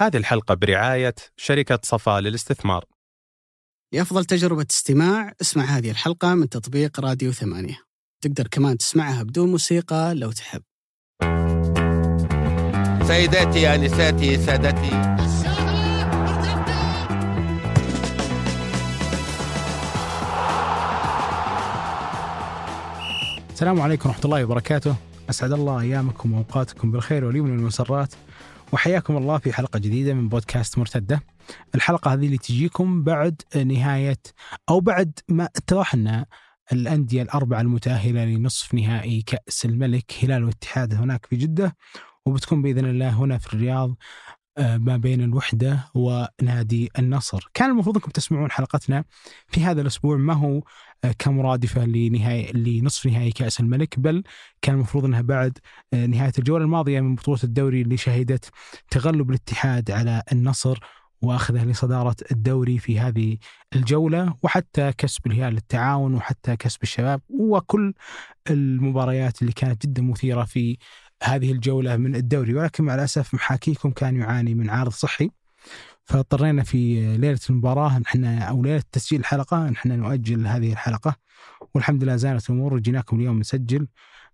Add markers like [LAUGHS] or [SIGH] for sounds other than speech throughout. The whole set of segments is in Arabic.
هذه الحلقة برعاية شركة صفا للاستثمار. لأفضل تجربة استماع اسمع هذه الحلقة من تطبيق راديو ثمانية. تقدر كمان تسمعها بدون موسيقى لو تحب. سيداتي انساتي سادتي. السلام عليكم ورحمة الله وبركاته. أسعد الله أيامكم وأوقاتكم بالخير واليمن والمسرات وحياكم الله في حلقة جديدة من بودكاست مرتدة. الحلقة هذه اللي تجيكم بعد نهاية أو بعد ما اتضح أن الأندية الأربعة المتأهلة لنصف نهائي كأس الملك هلال والاتحاد هناك في جدة وبتكون بإذن الله هنا في الرياض. ما بين الوحدة ونادي النصر. كان المفروض أنكم تسمعون حلقتنا في هذا الأسبوع ما هو آه، كمرادفة لنهاية لنصف نهائي كأس الملك بل كان المفروض أنها بعد آه، نهاية الجولة الماضية من بطولة الدوري اللي شهدت تغلب الاتحاد على النصر واخذه لصدارة الدوري في هذه الجولة وحتى كسب الهلال التعاون وحتى كسب الشباب وكل المباريات اللي كانت جدا مثيرة في هذه الجولة من الدوري ولكن مع الأسف محاكيكم كان يعاني من عارض صحي. فاضطرينا في ليلة المباراة نحن أو ليلة تسجيل الحلقة نحن نؤجل هذه الحلقة. والحمد لله زالت الأمور وجيناكم اليوم نسجل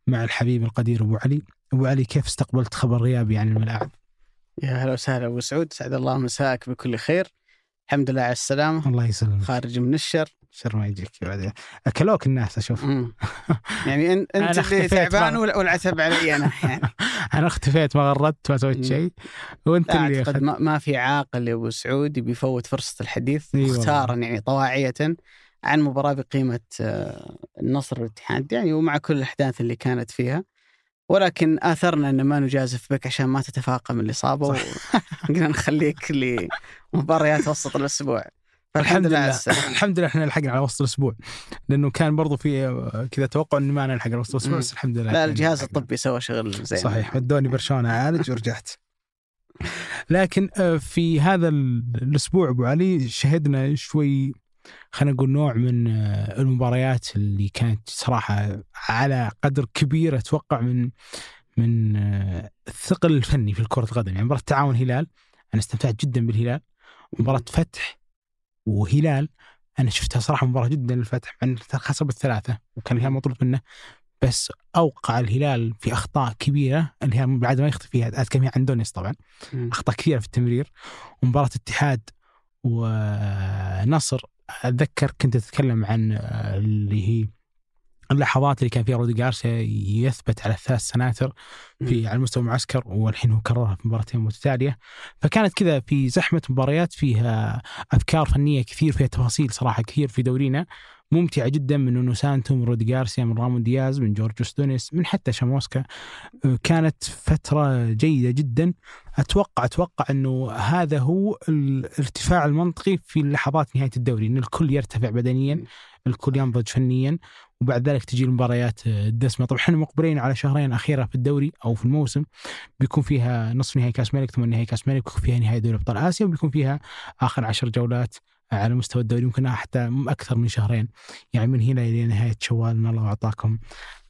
مع الحبيب القدير أبو علي. أبو علي كيف استقبلت خبر غيابي عن الملاعب؟ يا هلا وسهلا أبو سعود سعد الله مساك بكل خير. الحمد لله على السلامة. الله يسلمك. خارج من الشر. شر ما يجيك بعد أكلوك الناس أشوف. [LAUGHS] يعني أنا أنت اللي تعبان والعتب علي أنا يعني. [LAUGHS] أنا اختفيت ما غردت ما سويت. شيء. وأنت اللي أعتقد ما, ما في عاقل يا ابو سعود بيفوت فرصة الحديث. مختارا يعني طواعية عن مباراة بقيمة آه، النصر والاتحاد. يعني ومع كل الأحداث اللي كانت فيها. ولكن آثرنا ان ما نجازف بك عشان ما تتفاقم الإصابة وقلنا نخليك لمباريات وسط الأسبوع. فالحمد لله. الحمد لله إحنا لحقنا على وسط الأسبوع. لأنه كان برضو في آه، كذا توقع إنه ما نلحق على وسط الأسبوع. بس الحمد لله لا الجهاز. الطبي سوى شغل زين. صحيح ودوني برشلونة أعالج ورجعت. [LAUGHS] لكن آه، في هذا ال- الأسبوع أبو علي شهدنا شوي خلينا نقول نوع من آه، المباريات اللي كانت صراحة على قدر كبير أتوقع من من الثقل الفني في كره القدم. يعني مباراة تعاون هلال أنا استمتعت جدا بالهلال. مباراة فتح وهلال أنا شفتها صراحة مباراة جدا للفتح مع انه خسر بالثلاثة وكان الهلال مطلوب منه. بس أوقع الهلال في أخطاء كبيرة. الهلال بعد ما يخطئ فيها اتكلم عن دونيس طبعا. أخطاء كثيره في التمرير. ومباراة اتحاد ونصر أتذكر كنت أتكلم عن آه، اللي هي اللحظات اللي كان فيها رودي جارسيا يثبت على الثلاث سناتر في على مستوى المعسكر والحين هو كررها في مباراتين متتالية. فكانت كذا في زحمة مباريات فيها أفكار فنية كثير فيها تفاصيل صراحة كثير في دورينا. ممتعة جدا من نونو سانتو من رودي جارسيا من رامون دياز من جورجوس دونيس من حتى شاموسكا. كانت فترة جيدة جدا. أتوقع أتوقع أنه هذا هو الارتفاع المنطقي في لحظات نهاية الدوري إن الكل يرتفع بدنيا الكل ينضج فنيا. وبعد ذلك تجي المباريات آه، الدسمة. طبعا إحنا مقبلين على شهرين أخيرة في الدوري أو في الموسم. بيكون فيها نصف نهائي كأس ملك ثم نهائي كأس ملك بيكون فيها نهائي دوري أبطال آسيا وبيكون فيها آخر عشر جولات على مستوى الدوري. يمكن حتى أكثر من شهرين. يعني من هنا إلى نهاية شوال ان الله أعطاكم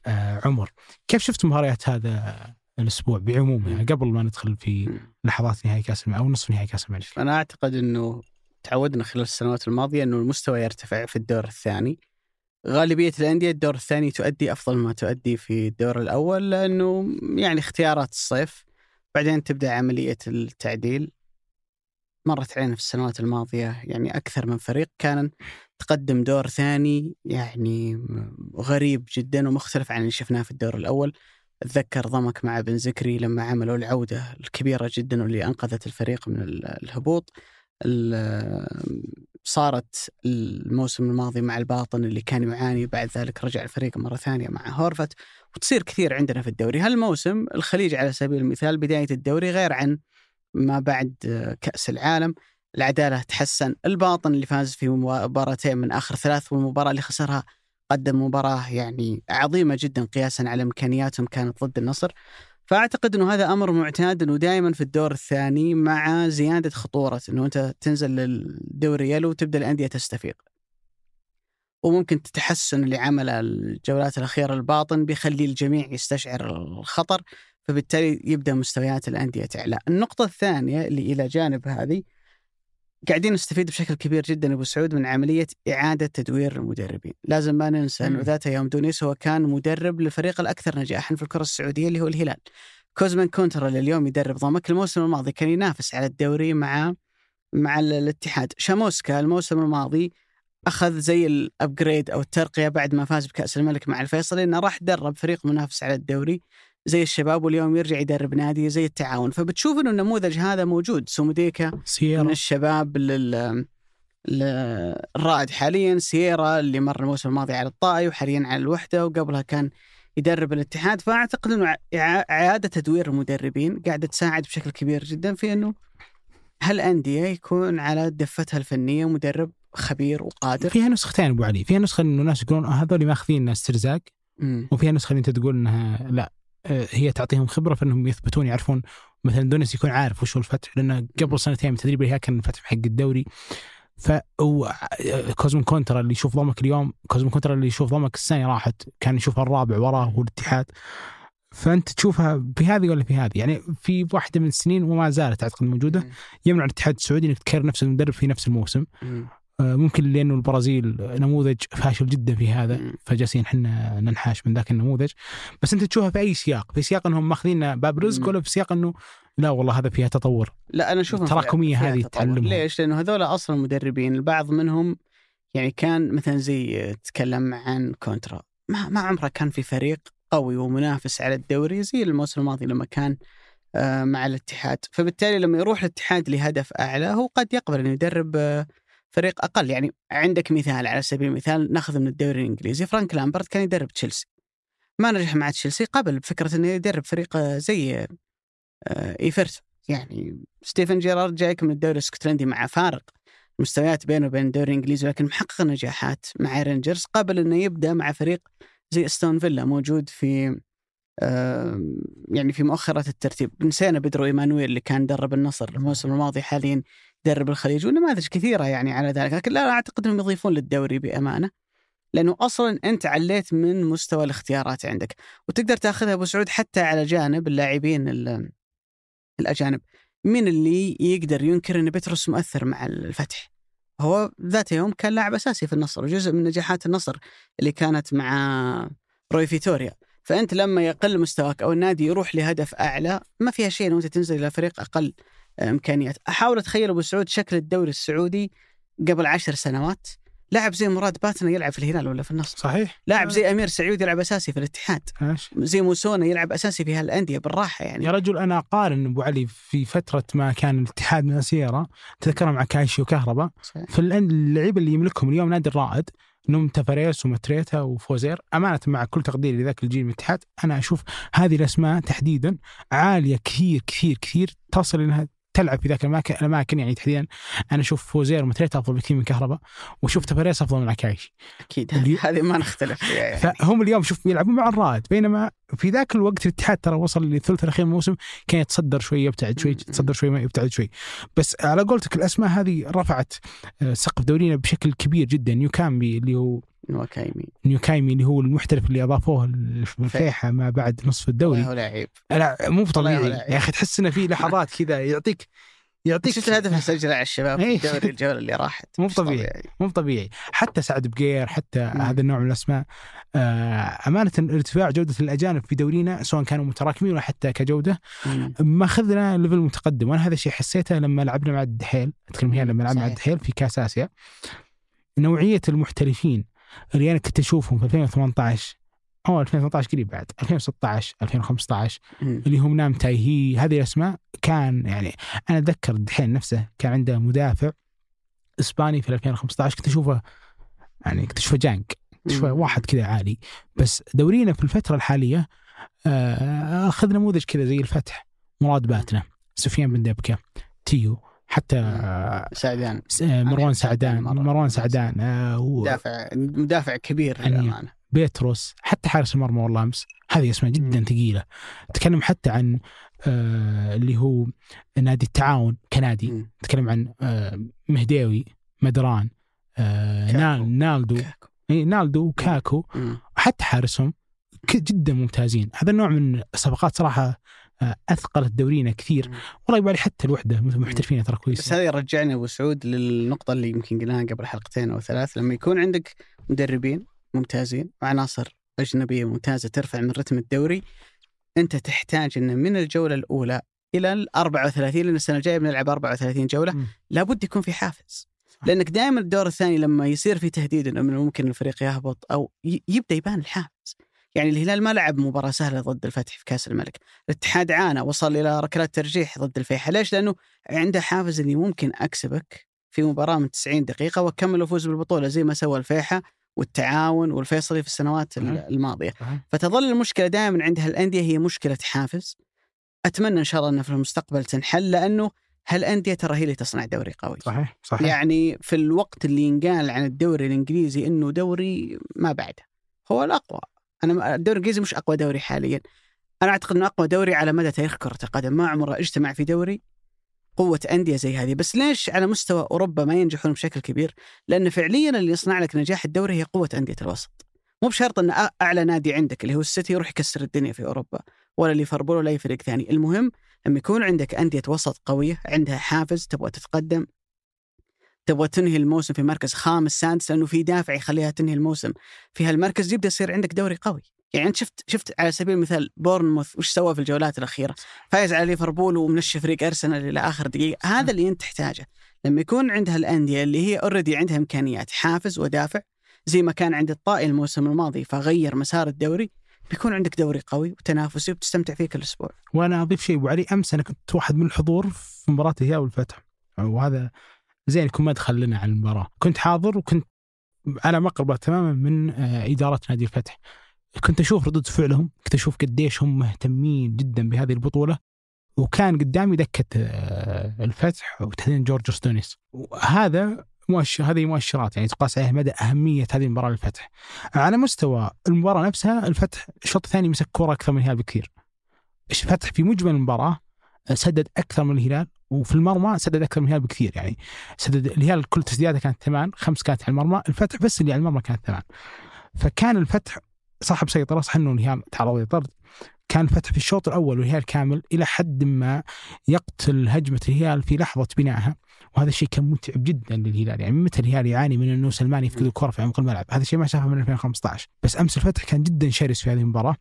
آه، عمر. كيف شفت مباريات هذا الأسبوع بعمومها؟ قبل ما ندخل في. لحظات نهائي كأس الملك أو نصف نهائي كأس الملك. أنا أعتقد إنه تعودنا خلال السنوات الماضية إنه المستوى يرتفع في الدور الثاني. غالبية الأندية الدور الثاني تؤدي أفضل ما تؤدي في الدور الأول لأنه يعني اختيارات الصيف بعدين تبدأ عملية التعديل. مرت علينا في السنوات الماضية يعني أكثر من فريق كان تقدم دور ثاني يعني غريب جدا ومختلف عن اللي شفناه في الدور الأول. أتذكر ضمك مع بن زكري لما عملوا العودة الكبيرة جدا واللي أنقذت الفريق من ال- الهبوط. ال- صارت الموسم الماضي مع الباطن اللي كان يعاني بعد ذلك رجع الفريق مرة ثانية مع هورفت وتصير كثير عندنا في الدوري. هالموسم الخليج على سبيل المثال بداية الدوري غير عن ما بعد كأس العالم. العدالة تحسن الباطن اللي فاز في مباراتين من آخر ثلاث والمباراة اللي خسرها قدم مباراة يعني عظيمة جدا قياسا على إمكانياتهم كانت ضد النصر. فأعتقد إنه هذا أمر معتاد إنه دائما في الدور الثاني مع زيادة خطورة إنه أنت تنزل للدوري يلو وتبدأ الأندية تستفيق. وممكن التحسن اللي عمله الجولات الأخيرة الباطن بيخلي الجميع يستشعر الخطر فبالتالي يبدأ مستويات الأندية تعلى. النقطة الثانية اللي إلى جانب هذه قاعدين نستفيد بشكل كبير جدا أبو سعود من عملية إعادة تدوير المدربين، لازم ما ننسى أنه. ذات يوم دونيس هو كان مدرب للفريق الأكثر نجاحا في الكرة السعودية اللي هو الهلال. كوزمان كونترا اللي اليوم يدرب ضمك الموسم الماضي كان ينافس على الدوري مع مع ال- الاتحاد، شاموسكا الموسم الماضي أخذ زي ال upgrade أو الترقية بعد ما فاز بكأس الملك مع الفيصلي إنه راح درب فريق منافس على الدوري زي الشباب واليوم يرجع يدرب نادي زي التعاون. فبتشوف إنه النموذج هذا موجود. سوموديكا من سيارة الشباب لل الرائد حاليا. سييرا اللي مر الموسم الماضي على الطائي وحاليا على الوحدة وقبلها كان يدرب الاتحاد. فأعتقد إنه إعادة تدوير المدربين قاعدة تساعد بشكل كبير جدا في إنه هالأندية يكون على دفتها الفنية مدرب خبير وقادر. فيها نسختين أبو علي. فيها نسخة إنه ناس يقولون آه هذول ماخذين استرزاق. وفيها نسخة اللي أنت تقول إنها لا. هي تعطيهم خبرة فانهم يثبتون يعرفون مثلا دونيس يكون عارف وش هو الفتح لأنه قبل سنتين من تدريب الهلال كان الفتح حق الدوري. ف كوزمون كونترا اللي يشوف ضمك اليوم كوزمون كونترا اللي يشوف ضمك السنة راحت كان يشوفها الرابع وراه هو الاتحاد فأنت تشوفها في هذه ولا في هذه؟ يعني في واحدة من السنين وما زالت أعتقد موجودة. يمنع الاتحاد السعودي إنك تكرر نفس المدرب في نفس الموسم. ممكن لأنه البرازيل نموذج فاشل جدا في هذا. فجالسين إحنا ننحاش من ذاك النموذج بس أنت تشوفها في أي سياق في سياق إنهم ماخذين باب رزق. ولا في سياق إنه لا والله هذا فيها تطور لا أنا أشوف التراكمية فيها هذه. تعلمهم. ليش؟ لأنه هذول أصلا مدربين البعض منهم يعني كان مثلا زي تكلم عن كونترا ما ما عمره كان في فريق قوي ومنافس على الدوري زي الموسم الماضي لما كان آه، مع الاتحاد فبالتالي لما يروح الاتحاد لهدف أعلى هو قد يقبل إنه يدرب آه، فريق أقل. يعني عندك مثال على سبيل المثال ناخذ من الدوري الإنجليزي فرانك لامبارد كان يدرب تشيلسي. ما نجح مع تشيلسي قبل بفكرة إنه يدرب فريق آه، زي آه، إيفرتون. يعني ستيفن جيرارد جايك من الدوري الإسكتلندي مع فارق مستويات بينه وبين الدوري الإنجليزي لكن محقق نجاحات مع رينجرز قبل إنه يبدأ مع فريق زي أستون فيلا موجود في يعني في مؤخرة الترتيب. نسينا بدرو إيمانويل اللي كان درب النصر الموسم الماضي حاليا. يدرب الخليج ونماذج كثيرة يعني على ذلك لكن لا أعتقد إنهم يضيفون للدوري بأمانة لأنه أصلا أنت عليت من مستوى الاختيارات عندك وتقدر تأخذها أبو سعود حتى على جانب اللاعبين ال- الأجانب. مين اللي يقدر ينكر إن بتروس مؤثر مع الفتح؟ هو ذات يوم كان لاعب أساسي في النصر وجزء من نجاحات النصر اللي كانت مع روي فيتوريا. فأنت لما يقل مستواك أو النادي يروح لهدف أعلى ما فيها شيء انه أنت تنزل إلى فريق أقل إمكانيات. أحاول أتخيل أبو سعود شكل الدوري السعودي قبل عشر سنوات. لاعب زي مراد باتنا يلعب في الهلال ولا في النصر؟ صحيح. لاعب زي أمير سعود يلعب أساسي في الاتحاد. إيش زي موسونا يلعب أساسي في هالأندية بالراحة يعني. يا رجل أنا أقارن أبو علي في فترة ما كان الاتحاد من السيارة. تذكرها مع كايشي وكهرباء صحيح. في اللعيبه اللي يملكهم اليوم نادي الرائد انهم تفاريس ومتريتا وفوزير. أمانة مع كل تقديري لذاك الجيل من الاتحاد أنا أشوف هذه الأسماء تحديدا عالية كثير كثير كثير تصل انها تلعب في ذاك الاماكن يعني تحديدا أنا أشوف فوزير ومتريتا افضل بكثير من كهرباء واشوف تفاريس أفضل من عكايشي أكيد [LAUGHS] هذه ما نختلف فيها يعني. فهم اليوم شوف يلعبون مع الرائد بينما في ذاك الوقت الاتحاد ترى وصل للثلث الأخير من الموسم كان يتصدر شوي يبتعد شوي. يتصدر شوي ما يبتعد شوي. بس على قولتك الأسماء هذه رفعت آه، سقف دورينا بشكل كبير جدا. نيوكامبي اللي هو نواكايمي نيوكايمي اللي هو المحترف اللي أضافوه الفيحة ما بعد نصف الدوري. هو لاعب لا مو طبيعي. لا. يا أخي تحس إنه في لحظات كذا يعطيك يعطيك شفت الهدف اللي سجله على الشباب في إيه. الدوري الجولة اللي راحت مو طبيعي. مو طبيعي حتى سعد بقير حتى مم. هذا النوع من الأسماء آه، أمانة ارتفاع جودة الأجانب في دورينا سواء كانوا متراكمين ولا حتى كجودة. ماخذنا ليفل متقدم وأنا هذا الشيء حسيته لما لعبنا مع الدحيل أتكلم هنا لما لعبنا مع. الدحيل في كاس آسيا نوعية المحترفين اللي أنا كنت أشوفهم في 2018 أو 2018 قريب بعد 2016 2015 مم. اللي هم نام تايهي هذه الأسماء كان يعني أنا أتذكر الدحيل نفسه كان عنده مدافع إسباني في 2015 كنت أشوفه يعني كنت أشوفه جانك كنت أشوفه. واحد كذا عالي بس دورينا في الفترة الحالية آه، اخذ نموذج كذا زي الفتح مراد باتنا سفيان بن دبكة تيو حتى آه، سعدان آه، مروان سعدان. مروان سعدان مدافع مدافع كبير للأمانة بيتروس حتى حارس المرمى والله أمس هذه أسماء جدا. ثقيلة تكلم حتى عن آه اللي هو نادي التعاون كنادي. تكلم عن آه مهديوي مدران آه. نال نالدو كاكو. نالدو وكاكو. حتى حارسهم جدا ممتازين هذا النوع من الصفقات صراحة آه، أثقلت دورينا كثير. والله يبالي حتى الوحدة مثل محترفين ترى بس كويس هذا يرجعنا أبو سعود للنقطة اللي يمكن قلناها قبل حلقتين أو ثلاث لما يكون عندك مدربين ممتازين وعناصر أجنبية ممتازة ترفع من رتم الدوري. أنت تحتاج ان من الجولة الأولى إلى ال 34 لأن السنة الجاية بنلعب 34 جولة. مم. لابد يكون في حافز. صح. لأنك دائما الدور الثاني لما يصير في تهديد إنه من الممكن الفريق يهبط أو يبدأ يبان الحافز. يعني الهلال ما لعب مباراة سهلة ضد الفتح في كأس الملك. الاتحاد عانى وصل إلى ركلات ترجيح ضد الفيحاء. ليش؟ لأنه عنده حافز إني ممكن أكسبك في مباراة من 90 دقيقة وأكمل وأفوز بالبطولة. زي ما سوى الفيحاء والتعاون والفيصلي في السنوات ال- صحيح. الماضية. صحيح. فتظل المشكلة دائما عند هالأندية هي مشكلة حافز. أتمنى إن شاء الله انها في المستقبل تنحل لأنه هالأندية ترى هي اللي تصنع دوري قوي. صحيح صحيح. يعني في الوقت اللي ينقال عن الدوري الإنجليزي إنه دوري ما بعده. هو الأقوى. أنا الدوري الإنجليزي مش أقوى دوري حاليا. أنا أعتقد إنه أقوى دوري على مدى تاريخ كرة القدم. ما عمره اجتمع في دوري قوة أندية زي هذه. بس ليش على مستوى أوروبا ما ينجحون بشكل كبير؟ لأن فعليا اللي يصنع لك نجاح الدوري هي قوة أندية الوسط. مو بشرط أن أعلى نادي عندك اللي هو السيتي يروح يكسر الدنيا في أوروبا ولا ليفربول ولا أي فريق ثاني. المهم لما يكون عندك أندية وسط قوية عندها حافز تبغى تتقدم تبغى تنهي الموسم في مركز خامس سادس لأنه في دافع يخليها تنهي الموسم. في هالمركز يبدأ يصير عندك دوري قوي. يعني أنت شفت شفت على سبيل المثال بورنموث وش سوى في الجولات الأخيرة؟ فايز على ليفربول ومنشي فريق أرسنال إلى آخر دقيقة. هذا اللي أنت تحتاجه. لما يكون عندها الأندية اللي هي اوريدي عندها إمكانيات حافز ودافع زي ما كان عند الطائي الموسم الماضي فغير مسار الدوري بيكون عندك دوري قوي وتنافسي وبتستمتع فيه كل أسبوع. وأنا أضيف شيء أبو علي أمس أنا كنت واحد من الحضور في مباراة الهلال والفتح. وهذا زين يكون مدخل لنا على المباراة. كنت حاضر وكنت على مقربة تماما من آه، إدارة نادي الفتح. كنت أشوف ردود فعلهم كنت أشوف قديش هم مهتمين جدا بهذه البطولة وكان قدامي دكة آه، الفتح وتحديدا جورج ستونيس وهذا مؤشر هذه مؤشرات يعني تقاس عليها مدى أهمية هذه المباراة للفتح. على مستوى المباراة نفسها الفتح الشوط الثاني مسك كورة أكثر من الهلال بكثير. الفتح في مجمل المباراة سدد أكثر من الهلال وفي المرمى سدد أكثر من الهلال بكثير يعني سدد الهلال كل تسديداته كانت ثمان خمس كانت على المرمى الفتح بس اللي على المرمى كانت ثمان فكان الفتح صاحب سيطرة صح إنه الهلال تعرض لطرد كان الفتح في الشوط الأول والهلال كامل إلى حد ما يقتل هجمة الهلال في لحظة بنائها. وهذا الشيء كان متعب جدا للهلال يعني متى الهلال يعاني من إنه سلمان يفقد الكرة في عمق الملعب؟ هذا الشيء ما شافه من 2015 بس أمس الفتح كان جدا شرس في هذه المباراة.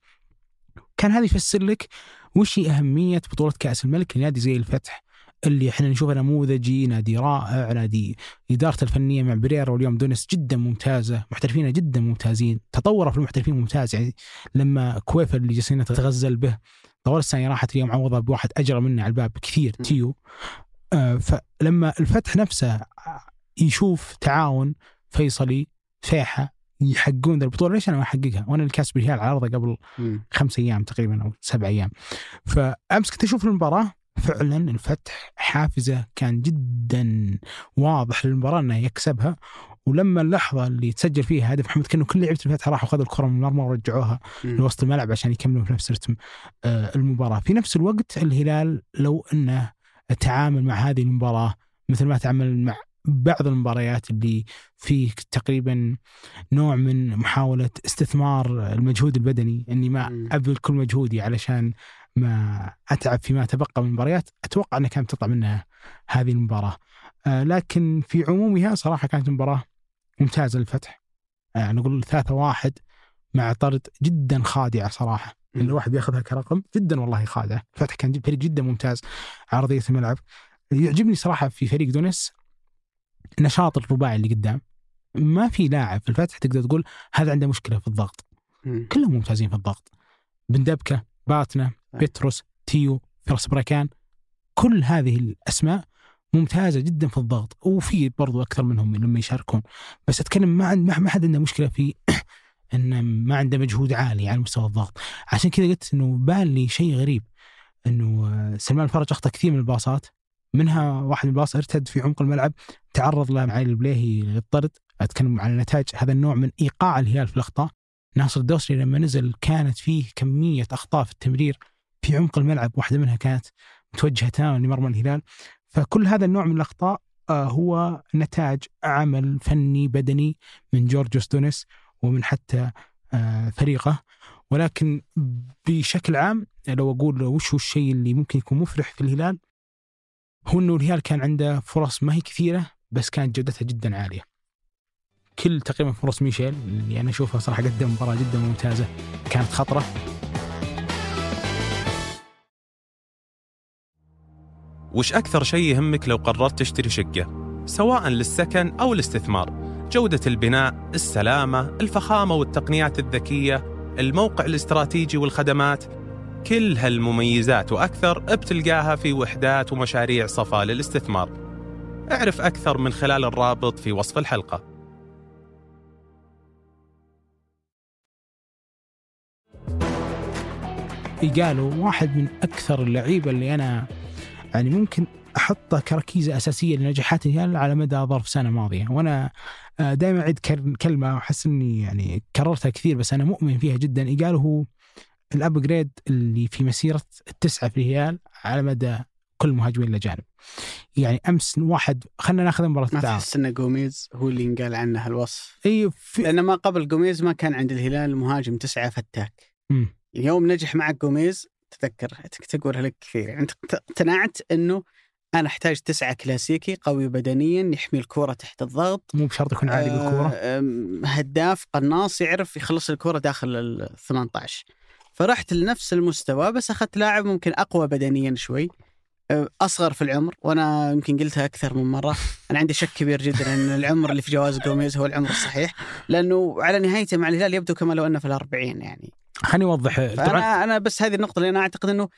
كان هذا يفسر لك وش أهمية بطولة كأس الملك لنادي زي الفتح. اللي إحنا نشوفه نموذجي نادي رائع نادي إدارته الفنية مع بريرا واليوم دونس جدا ممتازة محترفين جدا ممتازين تطور في المحترفين ممتاز يعني لما كويفا اللي جالسين نتغزل به طوال السنة راحت اليوم عوضها بواحد أجرى منه على الباب كثير. تيو آه فلما الفتح نفسه يشوف تعاون فيصلي فيحة يحققون ذا البطولة ليش أنا ما أحققها؟ وأنا اللي كاسب الهلال على أرضه قبل خمس أيام تقريبا أو سبع أيام. فأمس كنت أشوف المباراة فعلا الفتح حافزة كان جدا واضح للمباراة إنه يكسبها. ولما اللحظة اللي تسجل فيها هدف محمد كانه كل لعيبة الفتح راحوا خذوا الكرة من المرمى ورجعوها لوسط الملعب عشان يكملوا في نفس رتم آه، المباراة، في نفس الوقت الهلال لو إنه تعامل مع هذه المباراة مثل ما تعامل مع بعض المباريات اللي فيه تقريبا نوع من محاولة استثمار المجهود البدني إني ما. أبذل كل مجهودي علشان ما أتعب فيما تبقى من المباريات أتوقع أنها كانت تطلع منها هذه المباراة. آه لكن في عمومها صراحة كانت مباراة ممتازة للفتح. آه نقول ثلاثة واحد مع طرد جدا خادعة صراحة. اللي الواحد ياخذها كرقم جدا والله خادعة. الفتح كان فريق جدا ممتاز على ارضيه الملعب. يعجبني صراحة في فريق دونيس نشاط الرباعي اللي قدام. ما في لاعب في الفتح تقدر تقول هذا عنده مشكلة في الضغط. كلهم ممتازين في الضغط. بندبكه باتنا بيتروس تيو فراس بريكان كل هذه الأسماء ممتازة جدا في الضغط وفي برضو أكثر منهم لما يشاركون. بس أتكلم ما عند ما حد عنده مشكلة في [CLEARS THROAT] إن ما عنده مجهود عالي على مستوى الضغط. عشان كذا قلت إنه بان لي شيء غريب إنه سلمان الفرج أخطأ كثير من الباصات. منها واحد من الباص ارتد في عمق الملعب تعرض له معالي البليهي للطرد. أتكلم عن نتائج هذا النوع من إيقاع الهلال في الأخطاء. ناصر الدوسري لما نزل كانت فيه كمية أخطاء في التمرير. في عمق الملعب واحدة منها كانت متوجهة تماما لمرمى الهلال. فكل هذا النوع من الأخطاء آه، هو نتاج عمل فني بدني من جورج ستونيس ومن حتى آه، فريقه. ولكن بشكل عام لو أقول وش هو الشيء اللي ممكن يكون مفرح في الهلال؟ هو إنه الهلال كان عنده فرص ما هي كثيرة بس كانت جودتها جدا عالية. كل تقريبا فرص ميشيل اللي أنا أشوفها صراحة قدم مباراة جدا ممتازة كانت خطرة. وش أكثر شيء يهمك لو قررت تشتري شقة؟ سواء للسكن أو الاستثمار. جودة البناء، السلامة، الفخامة والتقنيات الذكية الموقع الاستراتيجي والخدمات. كل هالمميزات وأكثر بتلقاها في وحدات ومشاريع صفا للاستثمار. اعرف أكثر من خلال الرابط في وصف الحلقة. قالوا واحد من أكثر اللعيبة اللي أنا يعني ممكن أحطه كركيزة أساسية لنجاحات الهلال على مدى ظرف سنة ماضية وأنا دائما أعيد كلمة وأحس إني يعني كررتها كثير بس أنا مؤمن فيها جدا قالوا هو الابجريد اللي في مسيرة التسعة في الهلال على مدى كل مهاجمين الاجانب. يعني أمس واحد خلينا ناخذ مباراة ما. تحس إن جوميز هو اللي ينقال عنه هالوصف إي في لأن ما قبل جوميز ما كان عند الهلال مهاجم تسعة فتاك مم. يوم نجح معك جوميز تذكر تقولها لك كثير. يعني أنت اقتنعت إنه أنا أحتاج تسعة كلاسيكي قوي بدنيا يحمي الكورة تحت الضغط. مو بشرط يكون عالي بالكورة. آه، آم، هداف قناص يعرف يخلص الكرة داخل ال 18 فرحت لنفس المستوى بس أخذت لاعب ممكن أقوى بدنيا شوي. أصغر في العمر وأنا يمكن قلتها أكثر من مرة. أنا عندي شك كبير جدا إن العمر اللي في جواز جوميز هو العمر الصحيح لأنه على نهايته مع الهلال يبدو كما لو أنه في الأربعين يعني. خليني أوضح. فانا أنا بس هذه النقطة اللي أنا أعتقد إنه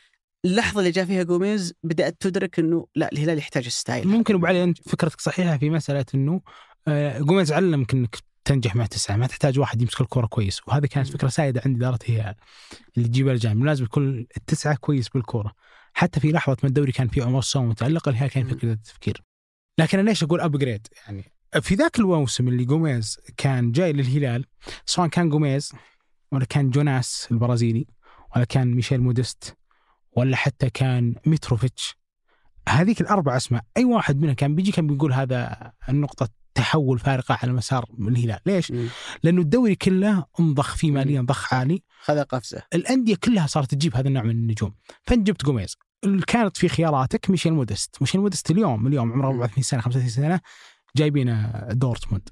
اللحظة اللي جاء فيها جوميز بدأت تدرك إنه لا الهلال يحتاج style. ممكن أبو علي أنت فكرتك صحيحة في مسألة إنه آه، جوميز علمك إنك تنجح مع تسعة ما تحتاج واحد يمسك الكره كويس. وهذه كانت فكرة سائدة عند إدارة الهلال اللي تجيب الأجانب. لازم يكون التسعة كويس بالكورة. حتى في لحظة ما الدوري كان فيه عمر السومة متألق الهلال كان. فكره التفكير لكن أنا ليش أقول upgrade يعني في ذاك الموسم اللي جوميز كان جاي للهلال سواء كان جوميز ولا كان جوناس البرازيلي ولا كان ميشيل مودست ولا حتى كان ميتروفيتش. هذيك الأربع أسماء أي واحد منها كان بيجي كان بيكون هذا النقطه تحول فارقة على مسار الهلال. ليش؟ مم. لأنه الدوري كله انضخ فيه ماليا ضخ عالي. خذ قفزه. الأندية كلها صارت تجيب هذا النوع من النجوم. فانت جبت جوميز؟ كانت في خياراتك ميشيل مودست ميشيل مودست اليوم اليوم عمره 34 سنة 35 سنة. جايبينه دورتموند.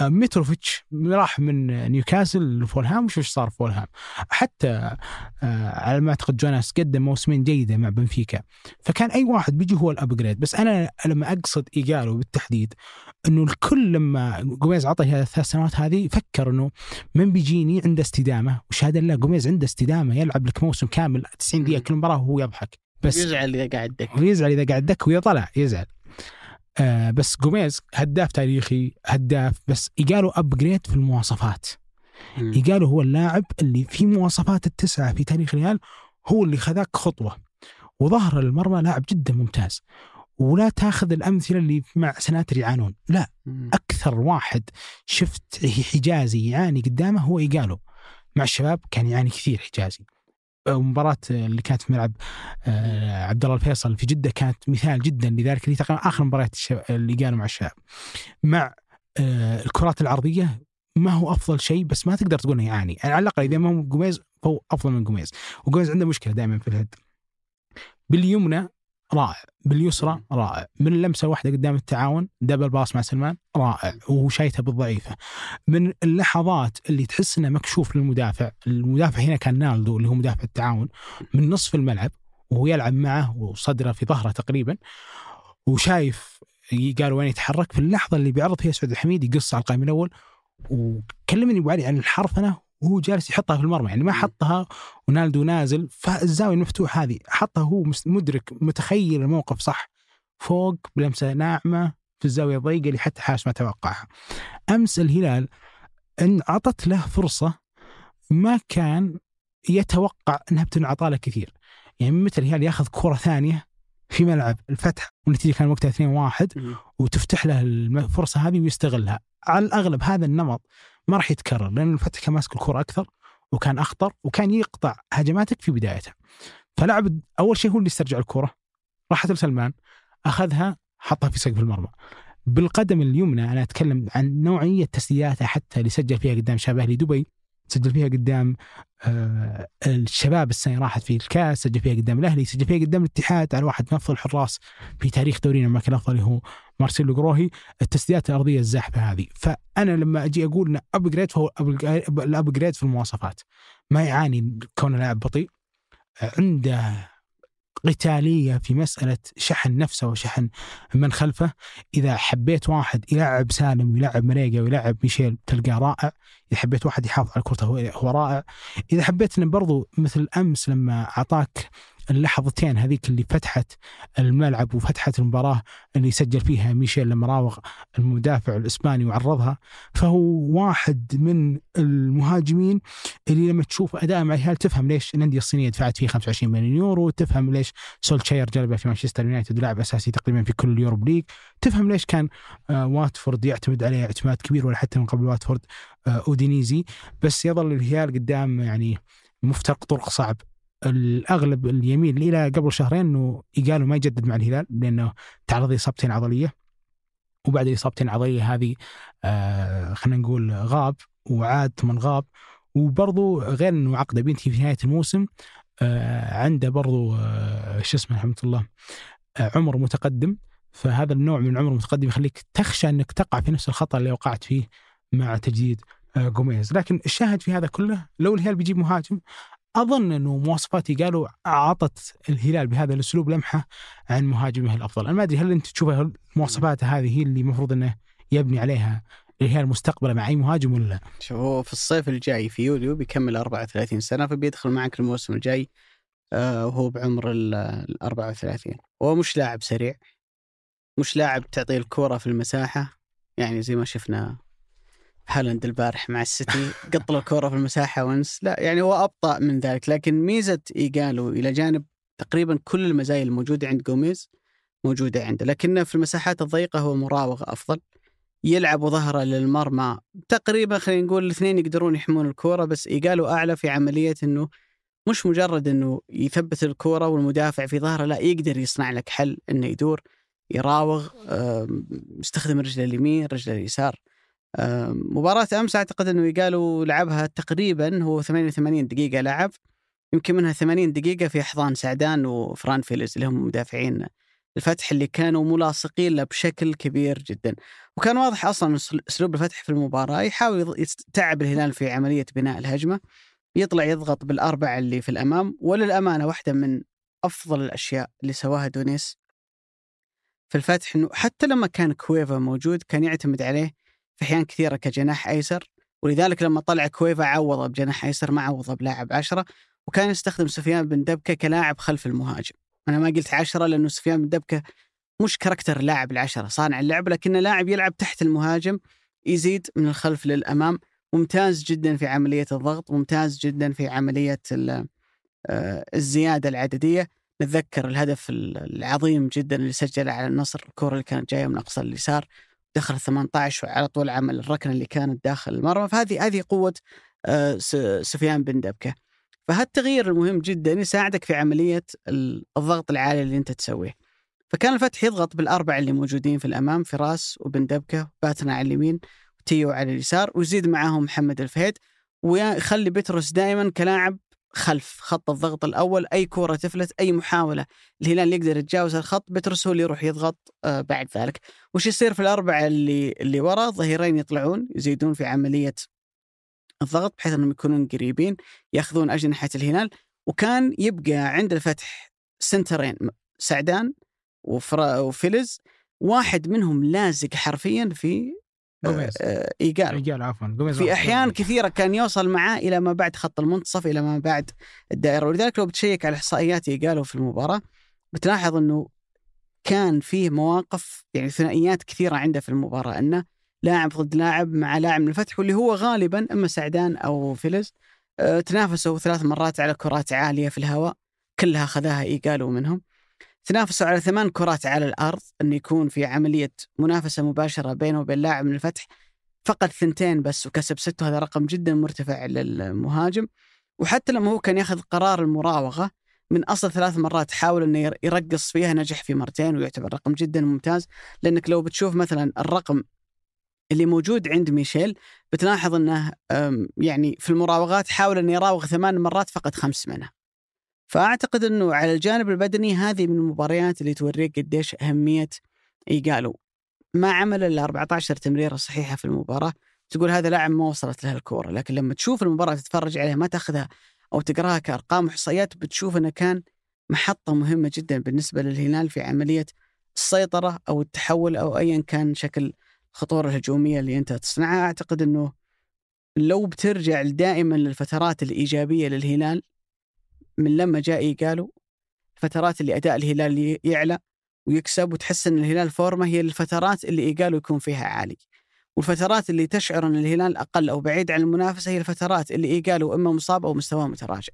آه، ميتروفيتش راح من نيوكاسل لفولهام وشوف صار في فولهام؟ حتى آه، على ما أعتقد جوناس قدم موسمين جيدة مع بنفيكا. فكان أي واحد بيجي هو ال upgrade بس أنا لما أقصد ايجالو بالتحديد إنه الكل لما جوميز عطى الثلاث سنوات هذه فكر إنه من بيجيني عنده استدامة وشهاده لله جوميز عنده استدامة يلعب لك موسم كامل 90 دقيقة. كل مباراة وهو يضحك. بس يزعل إذا قعد دكة. ويزعل إذا قعد دكة ويا طلع يزعل. آه بس جوميز هداف تاريخي هداف بس إيجالو upgrade في المواصفات. إيجالو هو اللاعب اللي في مواصفات التسعة في تاريخ الهلال هو اللي خذاك خطوة. وظهر المرمى لاعب جدا ممتاز. ولا تاخذ الأمثلة اللي مع سناتر يعانون. لا. أكثر واحد شفت حجازي يعاني قدامه هو إيجالو. مع الشباب كان يعاني كثير حجازي. مباراة اللي كانت في ملعب آه، عبد الله الفيصل في جدة كانت مثال جدا لذلك اللي تقريبا آخر مباريات اللي قالوا مع الشباب مع آه، الكرات العرضية ما هو أفضل شيء بس ما تقدر تقول إنه يعاني. على الأقل إذا ما هو جوميز فهو أفضل من جوميز. وجوميز عنده مشكلة دائما في الهد. باليمنى رائع. باليسرى رائع. من اللمسه واحدة قدام التعاون دبل باص مع سلمان رائع. وشايته بالضعيفة. من اللحظات اللي تحس إنه مكشوف للمدافع المدافع هنا كان نالدو اللي هو مدافع التعاون من نصف الملعب وهو يلعب معه وصدره في ظهره تقريبا وشايف قالوا وين يتحرك. في اللحظة اللي بيعرض فيها سعود الحميد يقص على القائم الأول وكلمني أبو علي عن الحرفنة وهو جالس يحطها في المرمى يعني ما حطها ونالدو نازل فالزاوية المفتوحة هذه حطها هو مدرك متخيل الموقف صح فوق بلمسة ناعمة في الزاوية الضيقة اللي حتى حارس ما توقعها. أمس الهلال إن أعطت له فرصة ما كان يتوقع إنها بتنعطى له كثير. يعني متى الهلال ياخذ كرة ثانية في ملعب الفتح والنتيجة كان وقتها 2-1 مم. وتفتح له الفرصه هذه ويستغلها على الأغلب هذا النمط ما راح يتكرر لأن الفتح كان ماسك الكرة أكثر وكان أخطر وكان يقطع هجماتك في بدايتها فلاعب أول شيء هو اللي استرجع الكرة راحت لسلمان أخذها حطها في سقف المرمى. بالقدم اليمنى أنا أتكلم عن نوعية تسديداته حتى اللي سجل فيها قدام شبه لدبي سجل فيها قدام آه الشباب السنة راحت في الكاس سجل فيها قدام الأهلي سجل فيها قدام الاتحاد على واحد من أفضل الحراس في تاريخ دورينا الملك الأفضل اللي هو مارسيلو جروهي التسديدات الأرضية الزاحفة هذه. فأنا لما أجي أقول إنه upgrade فهو ال upgrade في المواصفات. ما يعاني كونه لاعب بطيء. عنده قتالية في مسألة شحن نفسه وشحن من خلفه. إذا حبيت واحد يلعب سالم ويلعب ماريغا ويلعب ميشيل تلقاه رائع. إذا حبيت واحد يحافظ على كرته هو رائع. إذا حبيت إنه برضو مثل أمس لما أعطاك اللحظتين هذيك اللي فتحت الملعب وفتحت المباراة اللي سجل فيها ميشيل لما راوغ المدافع الإسباني وعرضها. فهو واحد من المهاجمين اللي لما تشوف أداء مع الهلال تفهم ليش الأندية الصينية دفعت فيه 25 مليون يورو تفهم ليش سولتشاير جلبه في مانشستر يونايتد لاعب أساسي تقريبا في كل ال Europa League. تفهم ليش كان آه واتفورد يعتمد عليه اعتماد كبير ولا حتى من قبل واتفورد آه أودينيزي. بس يظل الهلال قدام يعني مفترق طرق صعب. الأغلب اليمين إلى قبل شهرين إنه قالوا ما يجدد مع الهلال لأنه تعرض لاصابتين عضلية وبعد الإصابتين العضلية هذه آه خلينا نقول غاب وعاد ثم غاب وبرضو غير إنه عقده بينتهي في نهاية الموسم آه عنده برضو آه شو اسمه رحمة الله عمر متقدم. فهذا النوع من العمر المتقدم يخليك تخشى إنك تقع في نفس الخطأ اللي وقعت فيه مع تجديد جوميز. لكن الشاهد في هذا كله لو الهلال بيجيب مهاجم أظن أنه مواصفاتي قالوا أعطت الهلال بهذا الأسلوب لمحة عن مهاجمه الأفضل، أنا ما أدري هل أنت تشوف المواصفات هذه هي اللي المفروض أنه يبني عليها الهلال مستقبله مع أي مهاجم ولا؟ شوف هو في الصيف الجاي في يوليو بيكمل 34 سنة فبيدخل معك الموسم الجاي آه وهو بعمر ال 34 هو مش لاعب سريع مش لاعب تعطيه الكرة في المساحة يعني زي ما شفنا هالاند البارح مع السيتي قط له الكورة في المساحة ونس. لا يعني هو أبطأ من ذلك. لكن ميزة إيجالو إلى جانب تقريبا كل المزايا الموجودة عند جوميز موجودة عنده. لكنه في المساحات الضيقة هو مراوغ أفضل. يلعب ظهره للمرمى تقريبا خلينا نقول الاثنين يقدرون يحمون الكورة بس إيجالو أعلى في عملية إنه مش مجرد إنه يثبت الكورة والمدافع في ظهره لا يقدر يصنع لك حل إنه يدور يراوغ يستخدم رجله اليمين رجله اليسار. مباراة أمس أعتقد أنه قالوا لعبها تقريبا هو 88 دقيقة لعب يمكن منها 80 دقيقة في أحضان سعدان وفران فيلز اللي هم مدافعين الفتح اللي كانوا ملاصقين له بشكل كبير جدا. وكان واضح أصلا أسلوب الفتح في المباراة يحاول يتعب الهلال في عملية بناء الهجمة يطلع يضغط بالأربعة اللي في الأمام وللأمانة واحدة من أفضل الأشياء اللي سواها دونيس في الفتح أنه حتى لما كان كويفا موجود كان يعتمد عليه في أحيان كثيرة كجناح أيسر ولذلك لما طلع كويفا عوضه بجناح أيسر ما عوضه بلاعب عشرة وكان يستخدم سفيان بن دبكة كلاعب خلف المهاجم. أنا ما قلت عشرة لأنه سفيان بن دبكة مش character لاعب العشرة صانع اللعب لكنه لاعب يلعب تحت المهاجم يزيد من الخلف للأمام. ممتاز جدا في عملية الضغط ممتاز جدا في عملية آه، الزيادة العددية. نتذكر الهدف العظيم جدا اللي سجله على النصر الكرة اللي كانت جاية من أقصى اليسار. دخل 18 وعلى طول عمل الركنة اللي كانت داخل المرمى. فهذه هذه قوة آه، سفيان بن دبكة. فهالتغيير المهم جدا يساعدك في عملية الضغط العالي اللي أنت تسويه. فكان الفتح يضغط بالاربعه اللي موجودين في الأمام فراس وبن دبكة باتنا على اليمين وتيو على اليسار ويزيد معاهم محمد الفهيد ويخلي بتروس دائما كلاعب خلف خط الضغط الأول أي كوره تفلت أي محاولة الهلال يقدر يتجاوز الخط بترس هو اللي يروح يضغط آه، بعد ذلك. وش يصير في الأربعة اللي اللي ورا؟ الظهيرين يطلعون يزيدون في عملية الضغط بحيث أنهم يكونون قريبين يأخذون أجنحة الهلال. وكان يبقى عند الفتح سنترين سعدان وفيلز واحد منهم لازق حرفيا في جوميز. آه ايجالو ايجالو عفوا. في أحيان كثيرة كان يوصل معاه إلى ما بعد خط المنتصف إلى ما بعد الدائرة. ولذلك لو بتشيك على إحصائيات ايجالو في المباراة بتلاحظ إنه كان فيه مواقف يعني ثنائيات كثيرة عنده في المباراة. أنه لاعب ضد لاعب مع لاعب من الفتح واللي هو غالبا إما سعدان أو فيلز آه تنافسوا ثلاث مرات على كرات عالية في الهواء. كلها خذاها ايجالو منهم. تنافسوا على ثمان كرات على الأرض انه يكون في عملية منافسة مباشرة بينه وبين لاعب من الفتح. فقد ثنتين بس وكسب ست وهذا رقم جدا مرتفع للمهاجم. وحتى لما هو كان ياخذ قرار المراوغة من أصل ثلاث مرات حاول إنه يرقص فيها نجح في مرتين ويعتبر رقم جدا ممتاز. لأنك لو بتشوف مثلا الرقم اللي موجود عند ميشيل بتلاحظ إنه يعني في المراوغات حاول إنه يراوغ ثمان مرات فقط خمس منها. فأعتقد إنه على الجانب البدني هذه من المباريات اللي توريك قديش أهمية إيجالو. ما عمل إلا 14 تمريرة صحيحة في المباراة، تقول هذا لاعب ما وصلت له الكورة، لكن لما تشوف المباراة تتفرج عليها ما تاخذها أو تقراها كأرقام وإحصائيات بتشوف إنه كان محطة مهمة جدا بالنسبة للهلال في عملية السيطرة أو التحول أو ايا كان شكل الخطورة الهجومية اللي أنت تصنعها، أعتقد إنه لو بترجع دائما للفترات الإيجابية للهلال من لما جاء ايجالو الفترات اللي أداء الهلال يعلى ويكسب وتحس إن الهلال فورمة هي الفترات اللي ايجالو يكون فيها عالي. والفترات اللي تشعر إن الهلال أقل أو بعيد عن المنافسة هي الفترات اللي ايجالو إما مصاب أو مستواه متراجع.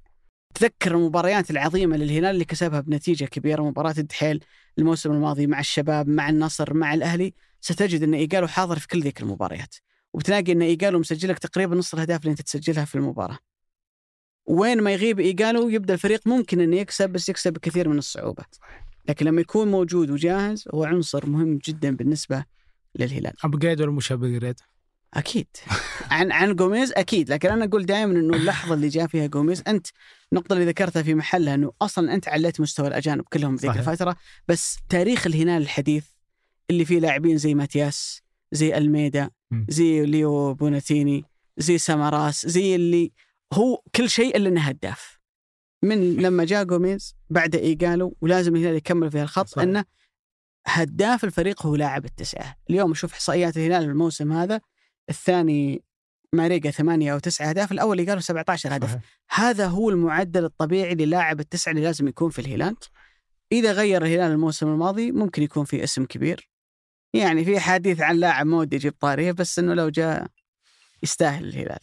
تذكر المباريات العظيمة للهلال اللي كسبها بنتيجة كبيرة مباراة الدحيل الموسم الماضي مع الشباب مع النصر مع الأهلي ستجد إن ايجالو حاضر في كل ذيك المباريات وبتلاقي إن ايجالو مسجل لك تقريبا نص الأهداف اللي أنت تسجلها في المباراة. وين ما يغيب إيجالو يبدأ الفريق ممكن إنه يكسب بس يكسب بكثير من الصعوبة. لكن لما يكون موجود وجاهز هو عنصر مهم جدا بالنسبة للهلال. upgrade ولا مش upgrade؟ أكيد [LAUGHS] عن عن جوميز أكيد لكن أنا أقول دائما إنه اللحظة اللي جاء فيها جوميز أنت النقطه اللي ذكرتها في محلها إنه أصلا أنت عليت مستوى الأجانب كلهم ذيك. الفترة بس تاريخ الهلال الحديث اللي فيه لاعبين زي ماتياس زي ألميدا. زي ليو بوناتيني زي ساماراس زي اللي هو كل شيء إلا إنه هداف. من لما جاء جوميز بعد ايجالو ولازم الهلال يكمل في الخط صحيح. إنه هداف الفريق هو لاعب التسعة، اليوم شوف إحصائيات الهلال الموسم هذا الثاني ماريجا ثمانية أو تسعة أهداف الأول اللي قالوا 17 هدف. صحيح. هذا هو المعدل الطبيعي للاعب التسعة اللي لازم يكون في الهلال إذا غير الهلال الموسم الماضي ممكن يكون في اسم كبير. يعني في حديث عن لاعب ما ودي أجيب طاريه بس إنه لو جاء يستاهل الهلال.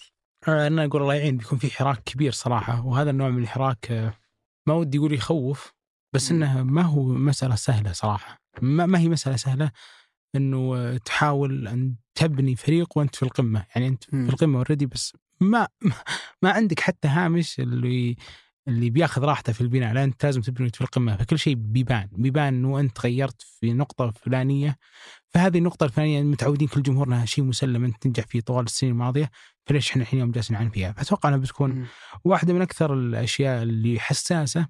أنا أقول الله يعين بيكون في حراك كبير صراحة وهذا النوع من الحراك آه، ما ودي أقول يخوف بس. إنه ما هو مسألة سهلة صراحة. ما, ما هي مسألة سهلة إنه آه، تحاول أن تبني فريق وأنت في القمة. يعني أنت. في القمة اوريدي بس ما [LAUGHS] ما عندك حتى هامش اللي اللي بياخذ راحته في البناء. لا أنت لازم تبني في القمة. فكل شيء بيبان. بيبان إنه أنت غيرت في نقطة فلانية. فهذه النقطة الفلانية متعودين كل جمهورنا شيء مسلم. أنت تنجح فيه طوال السنين الماضية. فليش إحنا الحين يوم جالسين نعاني فيها فاتوقع إنها بتكون مم. واحدة من أكثر الأشياء اللي حساسة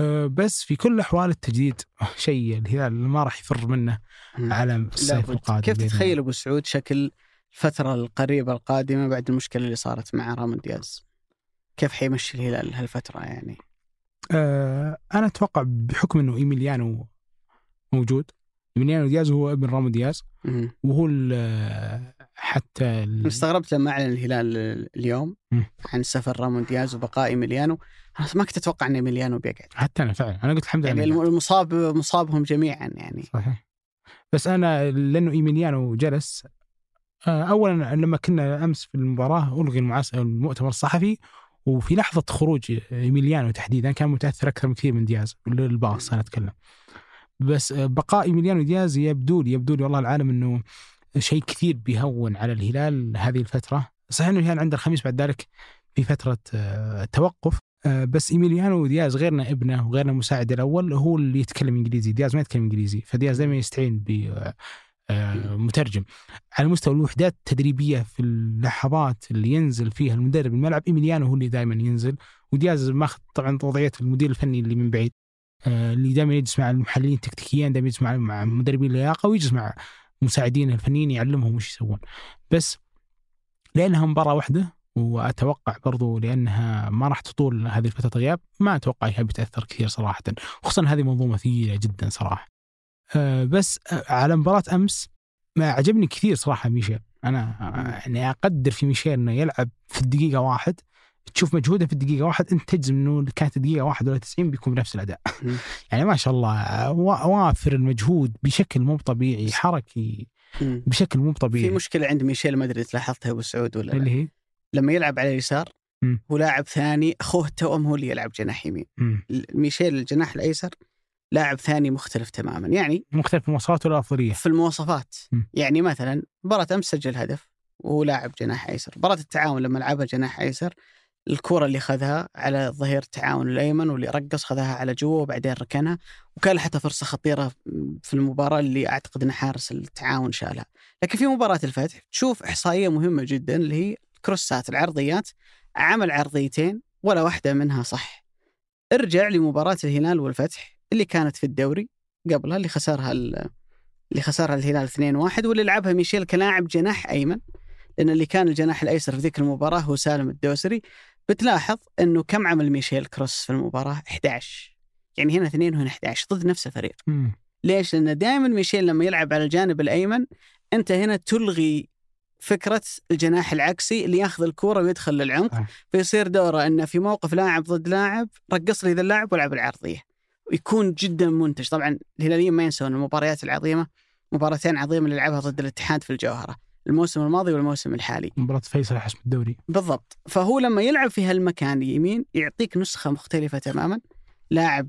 أه، بس في كل الأحوال التجديد [LAUGHS] شيء الهلال ما راح يفر منه. على الصيف. القادم كيف تتخيل. أبو سعود شكل الفترة القريبة القادمة بعد المشكلة اللي صارت مع رامون دياز كيف حيمشي الهلال هالفترة يعني أه أنا أتوقع بحكم إنه إيميليانو موجود ايميليانو دياز هو ابن رامو دياز. وهو حتى ال- استغربت لما أعلن الهلال اليوم. عن سفر رامون دياز وبقاء ايميليانو أنا ما كنت أتوقع إن ايميليانو بيقعد. حتى أنا فعلا. أنا قلت الحمد لله يعني المصاب مصابهم جميعا يعني. صحيح. بس أنا لأنه إيميليانو جلس آه، اولا لما كنا أمس في المباراة ألغي المؤتمر الصحفي وفي لحظة خروج إيميليانو تحديدا كان متأثر أكثر بكثير من دياز للباص أنا أتكلم. بس آه، بقاء إيميليانو دياز يبدو لي يبدو لي والله العالم إنه شيء كثير بيهون على الهلال هذه الفترة. صحيح إنه الهلال عند الخميس بعد ذلك في فترة آه، توقف آه، بس إيميليانو دياز غيرنا ابنه وغيرنا مساعد الأول هو اللي يتكلم إنجليزي. دياز ما يتكلم إنجليزي فدياز دائما يستعين ب مترجم. على مستوى الوحدات التدريبية في اللحظات اللي ينزل فيها المدرب الملعب إيميليانو هو اللي دائما ينزل ودياز ماخذ طبعا وضعية المدير الفني اللي من بعيد. اللي دائما يجلس مع المحللين التكتيكيين دائما يجلس مع مدربين اللياقة ويجلس مع مساعدين الفنيين يعلمهم وش يسوون. بس لأنها مباراة واحدة وأتوقع برضو لأنها ما راح تطول هذه الفترة غياب ما أتوقع إنها بتأثر كثير صراحة. خصوصا هذه منظومة ثقيلة جدا صراحة. آه، بس آه، على مباراة أمس ما عجبني كثير صراحة ميشيل. أنا آه، يعني أقدر في ميشيل إنه يلعب في الدقيقة واحد. تشوف مجهوده في الدقيقة واحد انت تجزم انه كانت الدقيقة واحد ولا 90 بيكون بنفس الأداء. [LAUGHS] يعني ما شاء الله وا- وافر المجهود بشكل مو طبيعي حركي. بشكل مو في طبيعي مشكلة عند ميشيل ما أدري لاحظتها أبو سعود ولا اللي. هي لما يلعب على اليسار. هو لاعب ثاني أخوه التوأم هو اللي يلعب جناح يمين. ميشيل الجناح الأيسر لاعب ثاني مختلف تماما يعني مختلف المواصفات ولا أفضلية في المواصفات مم. يعني مثلا مباراة أمس سجل هدف وهو لاعب جناح أيسر مباراة التعاون لما لعبها جناح أيسر الكرة اللي خذها على ظهير التعاون الأيمن واللي رقص خذها على جوا وبعدين ركنها وكان حتى فرصة خطيرة في المباراة اللي أعتقد ان حارس التعاون شالها. لكن في مباراة الفتح تشوف إحصائية مهمة جدا اللي هي الكروسات العرضيات عمل عرضيتين ولا واحدة منها صح. ارجع لمباراة الهلال والفتح اللي كانت في الدوري قبلها اللي خسرها ال- اللي خسرها الهلال 2-1 واللي لعبها ميشيل كلاعب جناح أيمن لأن اللي كان الجناح الأيسر في ذيك المباراة هو سالم الدوسري. بتلاحظ إنه كم عمل ميشيل كروس في المباراة 11 يعني هنا اثنين وهنا 11 ضد نفس الفريق مم. ليش؟ لأن دائما ميشيل لما يلعب على الجانب الأيمن أنت هنا تلغي فكرة الجناح العكسي اللي ياخذ الكورة ويدخل للعمق آه. فيصير دوره إنه في موقف لاعب ضد لاعب رقص لي ذا اللاعب والعب العرضية ويكون جدا منتج طبعا الهلاليين ما ينسون المباريات العظيمة مباراتين عظيمة اللي لعبها ضد الاتحاد في الجوهرة الموسم الماضي والموسم الحالي. مباراة فيصل حسم الدوري. بالضبط. فهو لما يلعب في هالمكان اليمين يعطيك نسخة مختلفة تماما. لاعب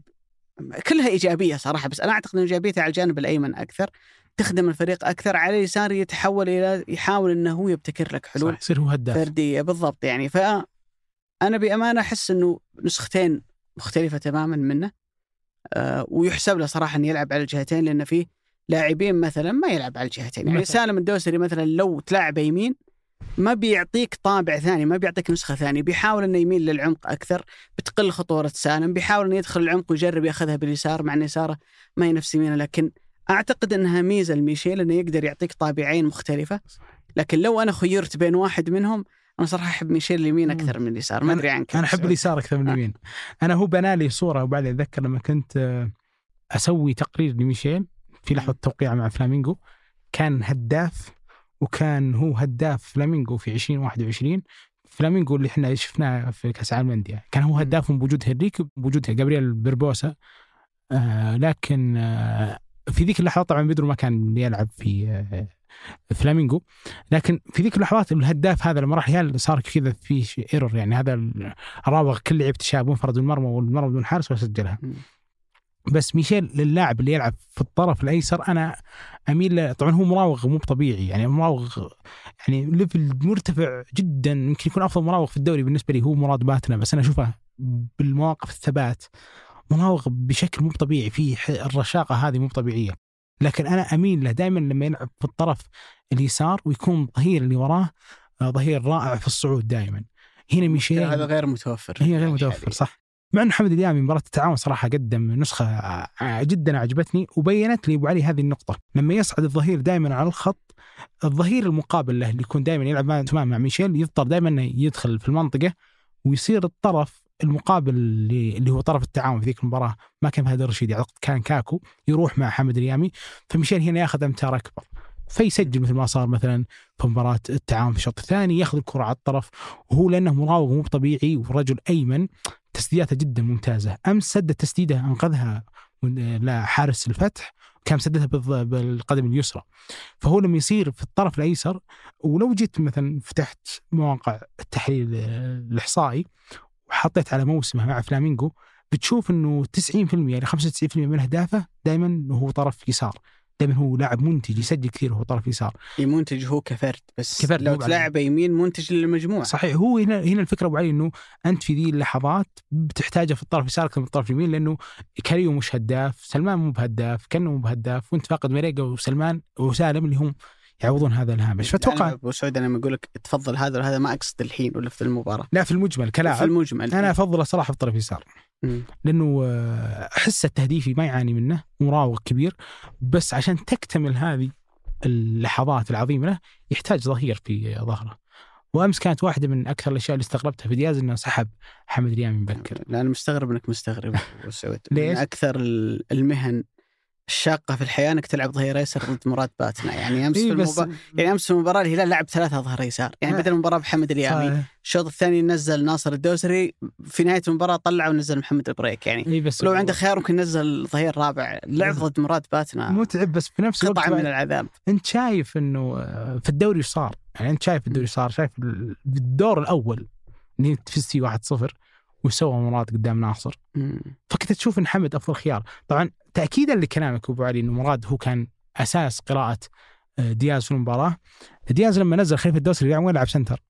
كلها إيجابية صراحة بس أنا أعتقد ان ايجابيته على الجانب الأيمن أكثر تخدم الفريق أكثر على اليسار يتحول إلى يحاول إنه هو يبتكر لك حلول صح يصير هو هداف. فردية. بالضبط يعني. فانا بأمانة أحس إنه نسختين مختلفة تماما منه. آه ويحسب له صراحة إنه يلعب على الجهتين لأن فيه لاعبين مثلا ما يلعب على الجهتين. يعني. سالم الدوسري مثلا لو تلعب يمين ما بيعطيك طابع ثاني ما بيعطيك نسخة ثانية. بيحاول إنه يميل للعمق أكثر بتقل خطورة سالم. بيحاول إنه يدخل العمق ويجرب يأخذها باليسار مع ان يساره ما هي نفس يمينه. لكن أعتقد إنها ميزة لميشيل إنه يقدر يعطيك طابعين مختلفة. لكن لو أنا خيرت بين واحد منهم أنا صراحة أحب ميشيل اليمين. أكثر من اليسار. ما أدري عنك. أنا أحب. اليسار أكثر من اليمين. أنا هو بنالي صورة وبعد أتذكر لما كنت آه، أسوي تقرير لميشيل. في لحظة توقيعه مع فلامينغو. كان هداف وكان هو هداف فلامينغو في 2021 فلامينغو اللي إحنا شفناه في كأس العالم للأندية. كان هو. هدافهم بوجود هنريك بوجود جابرييل بربوسا آه لكن آه في ذيك اللحظات طبعا بيدرو ما كان يلعب في آه فلامينغو. لكن في ذيك اللحظات الهداف هذا لما راح الهلال صار كذا في error يعني هذا راوغ كل لعيبة الشاب منفرد بالمرمى والمرمى بدون حارس وسجلها. بس ميشيل للاعب اللي يلعب في الطرف الأيسر أنا أميل له- طبعا هو مراوغ مو طبيعي يعني مراوغ يعني level مرتفع جدا يمكن يكون أفضل مراوغ في الدوري بالنسبة لي هو مراد باتنا بس أنا أشوفه بالمواقف الثبات مراوغ بشكل مو طبيعي في الرشاقة هذه مو طبيعيه لكن أنا أميل له دائما لما يلعب في الطرف اليسار ويكون الظهير اللي وراه ظهير رائع في الصعود دائما. هنا ميشيل هذا غير متوفر. هي غير يعني متوفر حالياً. صح. مع أن محمد اليامي مباراة التعاون صراحة قدم نسخة ع- جدا عجبتني وبينت لي ابو علي هذه النقطة. لما يصعد الظهير دائما على الخط الظهير المقابل له اللي يكون دائما يلعب مان مع ميشيل يضطر دائما إنه يدخل في المنطقة ويصير الطرف المقابل اللي هو طرف التعاون في ذيك المباراة. ما كان هذا الرشيد. اعتقد كان كاكو يروح مع حمد اليامي فميشيل هنا ياخذ أمتار أكبر. فيسجل مثل ما صار مثلا في مباراة التعاون في الشوط الثاني ياخذ الكرة على الطرف وهو لأنه مراوغ مو طبيعي ورجل أيمن. تسديداته جدا ممتازة. امس سد تسديده أنقذها من- لحارس الفتح كان مسددها بالض- بالقدم اليسرى. فهو لما يصير في الطرف الأيسر ولو جيت مثلا فتحت مواقع التحليل الإحصائي وحطيت على موسمه مع فلامينغو بتشوف إنه 90% إلى 95% من أهدافه دائما هو طرف يسار. دائما هو لاعب منتج يسجل كثير وهو طرف يسار. منتج هو كفرد بس. كفرد لو. تلعب يمين منتج للمجموعة. صحيح هو هنا هنا الفكرة أبو علي إنه أنت في ذي اللحظات بتحتاجه في الطرف اليسار أكثر من الطرف اليمين لأنه كاريو مش هداف، سلمان مو بهداف، كأنه مو بهداف، وأنت فاقد مريقه وسلمان وسالم اللي هم يعوضون هذا الهامش، فاتوقع أبو سعود أنا لما أقول لك تفضل هذا وهذا ما أقصد الحين ولا في المباراة. لا في المجمل في كلاعب المجمل أنا أفضله صراحة في الطرف اليسار. لأنه آه، أحس التهديفي ما يعاني منه مراوغ كبير بس عشان تكتمل هذه اللحظات العظيمة له يحتاج ظهير في ظهره. وأمس كانت واحدة من أكثر الأشياء اللي استغربتها في دياز إنه سحب حمد اليامي مبكر. لا أنا مستغرب إنك مستغرب أبو سعود. [LAUGHS] ليش؟ من أكثر ال- المهن الشاقه في الحياة إنك تلعب ظهير ايسر ضد مراد باتنا. يعني أمس في إيه بس المباراه يعني أمس في المباراة الهلال لعب ثلاثة ظهر يسار. يعني. بدل المباراة بحمد اليامي. الشوط الثاني نزل ناصر الدوسري في نهاية المباراة طلع ونزل محمد البريك. يعني بس لو عنده خيار ممكن نزل ظهير رابع. لعب ضد مراد باتنا. متعب بس في نفس الوقت قطعة من العذاب. أنت شايف إنه آه، في الدوري صار؟ يعني أنت شايف الدوري صار شايف ال- بالدور الأول اللي انت فزت فيه 1-0 وسوى مراد قدام ناصر. فكنت تشوف إن حمد أفضل خيار. طبعا تاكيدا لكلامك أبو علي إنه مراد هو كان أساس قراءة آه، دياز في المباراة. دياز لما نزل خليفة الدوسري يعني وين؟ لعب سنتر.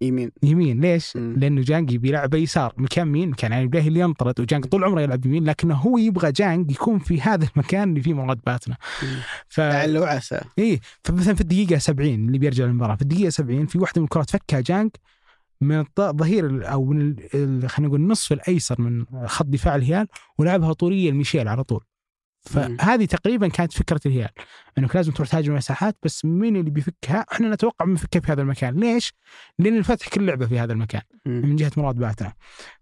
يمين. يمين. ليش؟ مم. لأنه جانج يبي يلعب يسار. مكان مين؟ مكان علي بلاهي اللي ينطرد وجانج طول عمره يلعب يمين لكنه هو يبغى جانج يكون في هذا المكان اللي فيه مراد باتنا. ف لعل وعسى. إيه. فمثلا في الدقيقة 70 اللي بيرجع للمباراة في الدقيقة 70 في واحدة من الكرات فكها جانج من الط- ظهير ال- أو من خلينا نقول النصف الأيسر من خط دفاع الهلال ولعبها طولية لميشيل على طول فهذه تقريبا كانت فكرة الهلال إنك لازم تروح تهاجم المساحات بس مين اللي بيفكها؟ إحنا نتوقع من يفكها في هذا المكان، ليش؟ لأن الفتح كل لعبة في هذا المكان مم. من جهة مراد باتنا.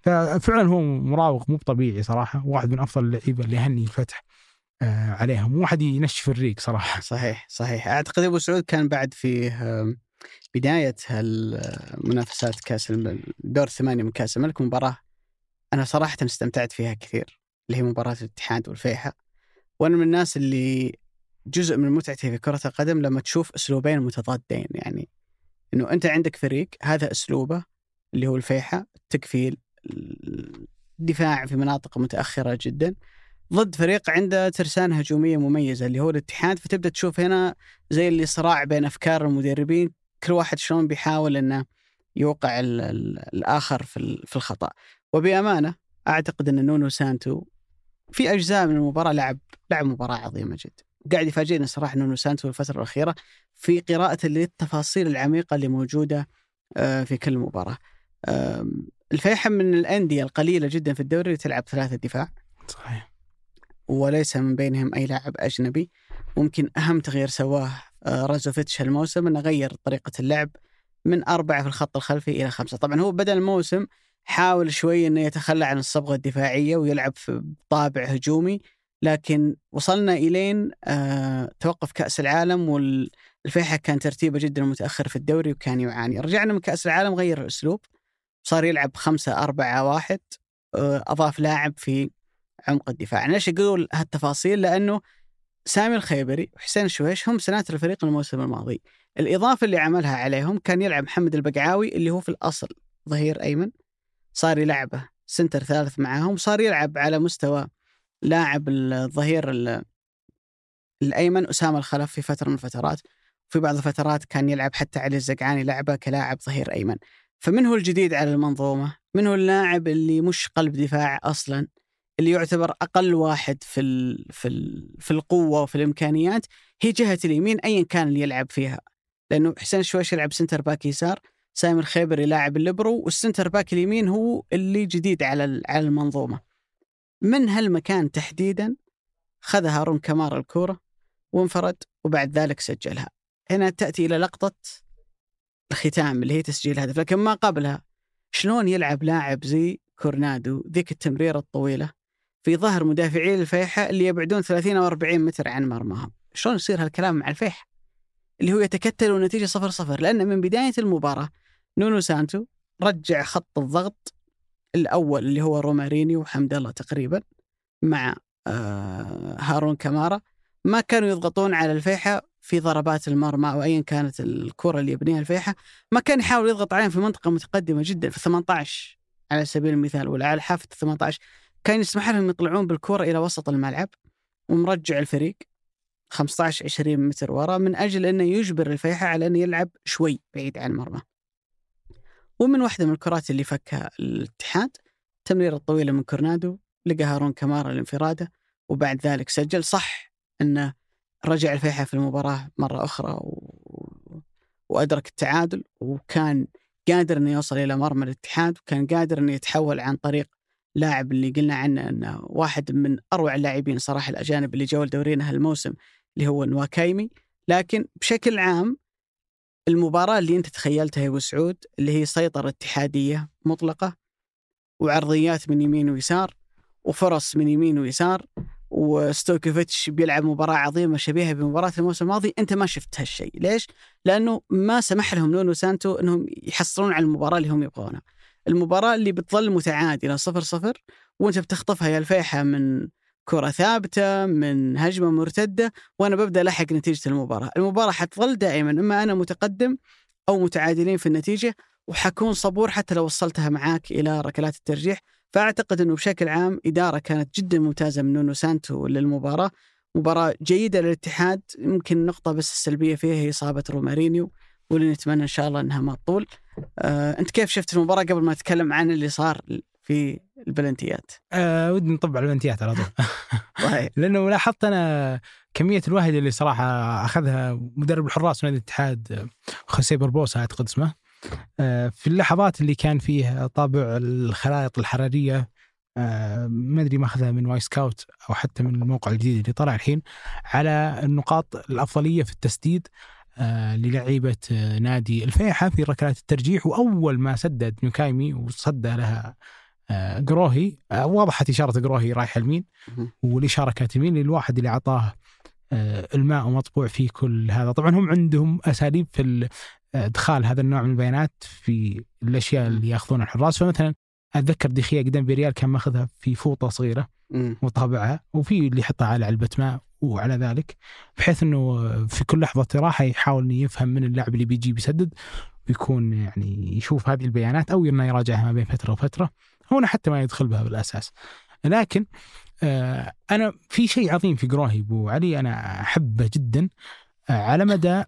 ففعلا هو مراوغ مو طبيعي صراحة، واحد من أفضل اللعيبة اللي يهني الفتح آه عليهم، واحد ينشف الريق صراحة. صحيح صحيح أعتقد أبو سعود كان بعد في آم، بداية هالمنافسات كأس الدور الثمانيه من كأس الملك مباراة أنا صراحة استمتعت فيها كثير اللي هي مباراة الاتحاد والفيحة وأنا من الناس اللي جزء من متعتي في كرة القدم لما تشوف أسلوبين متضادين يعني إنه أنت عندك فريق هذا أسلوبه اللي هو الفيحة التكفيل الدفاع في مناطق متأخرة جدا. ضد فريق عنده ترسانة هجومية مميزة اللي هو الاتحاد فتبدأ تشوف هنا زي اللي صراع بين أفكار المدربين كل واحد شلون بيحاول أنه يوقع ال ال الآخر في, في الخطأ. وبأمانة أعتقد أن نونو سانتو في أجزاء من المباراة لعب لعب مباراة عظيمة جدا. قاعد يفاجئنا صراحة نونو سانتو الفترة الأخيرة في قراءة للتفاصيل العميقة اللي موجودة آه، في كل مباراة. آم، الفيحة من الأندية القليلة جدا في الدوري اللي تلعب ثلاثة دفاع. صحيح. وليس من بينهم أي لاعب أجنبي. ممكن أهم تغيير سواه رازوفيتش هالموسم أنه غير طريقة اللعب من أربعة في الخط الخلفي إلى خمسة. طبعا هو بدأ الموسم حاول شوي أنه يتخلى عن الصبغة الدفاعية ويلعب في طابع هجومي لكن وصلنا إلين آه، توقف كأس العالم والفيحة كان ترتيبه جدا متأخر في الدوري وكان يعاني. رجعنا من كأس العالم غير الأسلوب صار يلعب خمسة أربعة واحد آه، أضاف لاعب في عمق الدفاع. ليش أقول هالتفاصيل؟ لأنه سامي الخيبري وحسين الشويش هم سناتر الفريق الموسم الماضي. الإضافة اللي عملها عليهم كان يلعب محمد البقعاوي اللي هو في الأصل ظهير أيمن. صار يلعبه سنتر ثالث معاهم صار يلعب على مستوى لاعب الظهير ال- الأيمن أسامة الخلف في فترة من الفترات. في بعض الفترات كان يلعب حتى علي الزقعاني لعبه كلاعب ظهير أيمن. فمن هو الجديد على المنظومة؟ من هو اللاعب اللي مش قلب دفاع أصلا؟ اللي يعتبر أقل واحد في ال في ال في القوة وفي الإمكانيات هي جهة اليمين ايا كان اللي يلعب فيها. لأنه حسين الشويش يلعب center back يسار سامي الخيبري لاعب الليبرو وال center back اليمين هو اللي جديد على على المنظومة. من هالمكان تحديدا خذ هارون كمار الكورة وانفرد وبعد ذلك سجلها. هنا تأتي إلى لقطة الختام اللي هي تسجيل هدف. لكن ما قبلها شلون يلعب لاعب زي كورنادو ذيك التمريرة الطويلة؟ في ظهر مدافعي الفيحة اللي يبعدون 30 أو 40 متر عن مرماهم شلون يصير هالكلام مع الفيحة؟ اللي هو يتكتل والنتيجة صفر صفر لأن من بداية المباراة نونو سانتو رجع خط الضغط الأول اللي هو روماريني وحمد الله تقريبا مع آه هارون كمارا ما كانوا يضغطون على الفيحة في ضربات المرمى أو أيا كانت الكرة اللي يبنيها الفيحة. ما كان يحاول يضغط عليهم في منطقة متقدمة جدا في 18 على سبيل المثال ولا على حافة 18 كان يسمح لهم يطلعون بالكرة إلى وسط الملعب ومرجع الفريق 15 20 متر ورا من أجل أنه يجبر الفيحة على أنه يلعب شوي بعيد عن المرمى ومن واحدة من الكرات اللي فكها الاتحاد التمريرة الطويلة من كورنادو لقى هارون كمارا الانفرادة وبعد ذلك سجل. صح أنه رجع الفيحة في المباراة مرة أخرى و... وأدرك التعادل وكان قادر أنه يوصل إلى مرمى الاتحاد وكان قادر أنه يتحول عن طريق لاعب اللي قلنا عنه إنه واحد من أروع اللاعبين صراحة الأجانب اللي جو لدورينا هالموسم اللي هو نواكايمي. لكن بشكل عام المباراة اللي أنت تخيلتها يا أبو سعود اللي هي سيطرة اتحادية مطلقة وعرضيات من يمين ويسار وفرص من يمين ويسار وستوكوفيتش بيلعب مباراة عظيمة شبيهة بمباراة الموسم الماضي أنت ما شفت هالشيء. ليش؟ لأنه ما سمح لهم نونو سانتو أنهم يحصلون على المباراة اللي هم يبغونها المباراة اللي بتظل متعادلة صفر صفر وأنت بتخطفها يا الفيحة من كرة ثابتة من هجمة مرتدة وأنا ببدأ ألحق نتيجة المباراة. المباراة حتظل دائما إما أنا متقدم أو متعادلين في النتيجة وحكون صبور حتى لو وصلتها معاك إلى ركلات الترجيح. فأعتقد أنه بشكل عام إدارة كانت جدا ممتازة من نونو سانتو للمباراة. مباراة جيدة للاتحاد يمكن نقطة بس السلبية فيها هي إصابة رومارينيو. واللي نتمنى إن شاء الله إنها ما تطول. آه أنت كيف شفت المباراة قبل ما نتكلم عن اللي صار في البلنتيات؟ آه ودي نطب على البلنتيات على طول [LAUGHS] طيب [LAUGHS] لأنه لاحظت أنا كمية الوهج اللي صراحة أخذها مدرب الحراس نادي الاتحاد خوسيه بربوسا أعتقد اسمه آه، في اللحظات اللي كان فيه طابع الخرائط الحرارية آه، ما أدري ماخذها من Wyscout أو حتى من الموقع الجديد اللي طلع الحين على النقاط الأفضلية في التسديد آه، للعيبة آه، نادي الفيحة في ركلات الترجيح وأول ما سدد نواكايمي وصدى لها قروهي آه، وضحت إشارة قروهي رايحه اليمين مهم. والإشارة كانت يمين للواحد اللي أعطاه آه، الماء ومطبوع فيه كل هذا. طبعا هم عندهم أساليب في ال- إدخال هذا النوع من البيانات في الأشياء اللي يأخذونها الحراس. فمثلا أتذكر دخيه قدام بريال كان ماخذها في فوطة صغيرة. وطابعها وفي اللي يحطها على علبة ماء وعلى ذلك بحيث إنه في كل لحظة راحه يحاول إنه يفهم من اللاعب اللي بيجي بيسدد ويكون يعني يشوف هذه البيانات أو إنه يراجعها ما بين فترة وفترة إنه حتى ما يدخل بها بالأساس. لكن آه أنا في شيء عظيم في قروهي أبو علي أنا أحبه جدا آه على مدى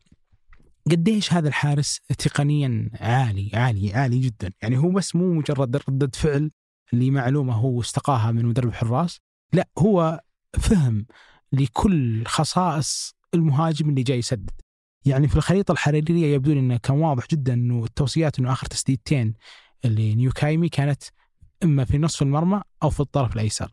قديش هذا الحارس تقنيا عالي عالي عالي جدا يعني هو بس مو مجرد ردة فعل لمعلومة هو استقاها من مدرب حراس لا هو فهم لكل خصائص المهاجم اللي جاي يسدد يعني في الخريطة الحرارية يبدو لي إنه كان واضح جدا إنه التوصيات إنه آخر تسديدتين اللي نيوكايمي كانت إما في نصف المرمى أو في الطرف الأيسر.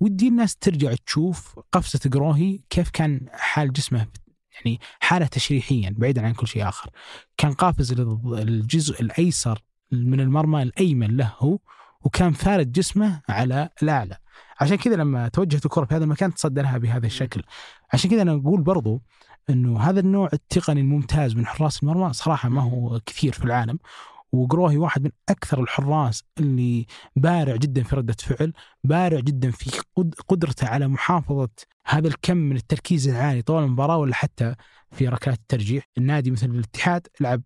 ودي الناس ترجع تشوف قفزة قروهي كيف كان حال جسمه يعني حالة تشريحيا بعيدا عن كل شيء آخر. كان قافز الجزء الأيسر من المرمى الأيمن له هو وكان فارد جسمه على الأعلى. عشان كذا لما توجهت الكرة في هذا المكان تصدى لها بهذا الشكل. عشان كذا أنا أقول برضو إنه هذا النوع التقني الممتاز من حراس المرمى صراحة ما هو كثير في العالم وقروهي واحد من أكثر الحراس اللي بارع جدا في ردة فعل، بارع جدا في قد- قدرته على محافظة هذا الكم من التركيز العالي طوال المباراة ولا حتى في ركلات الترجيح، النادي مثل الاتحاد لعب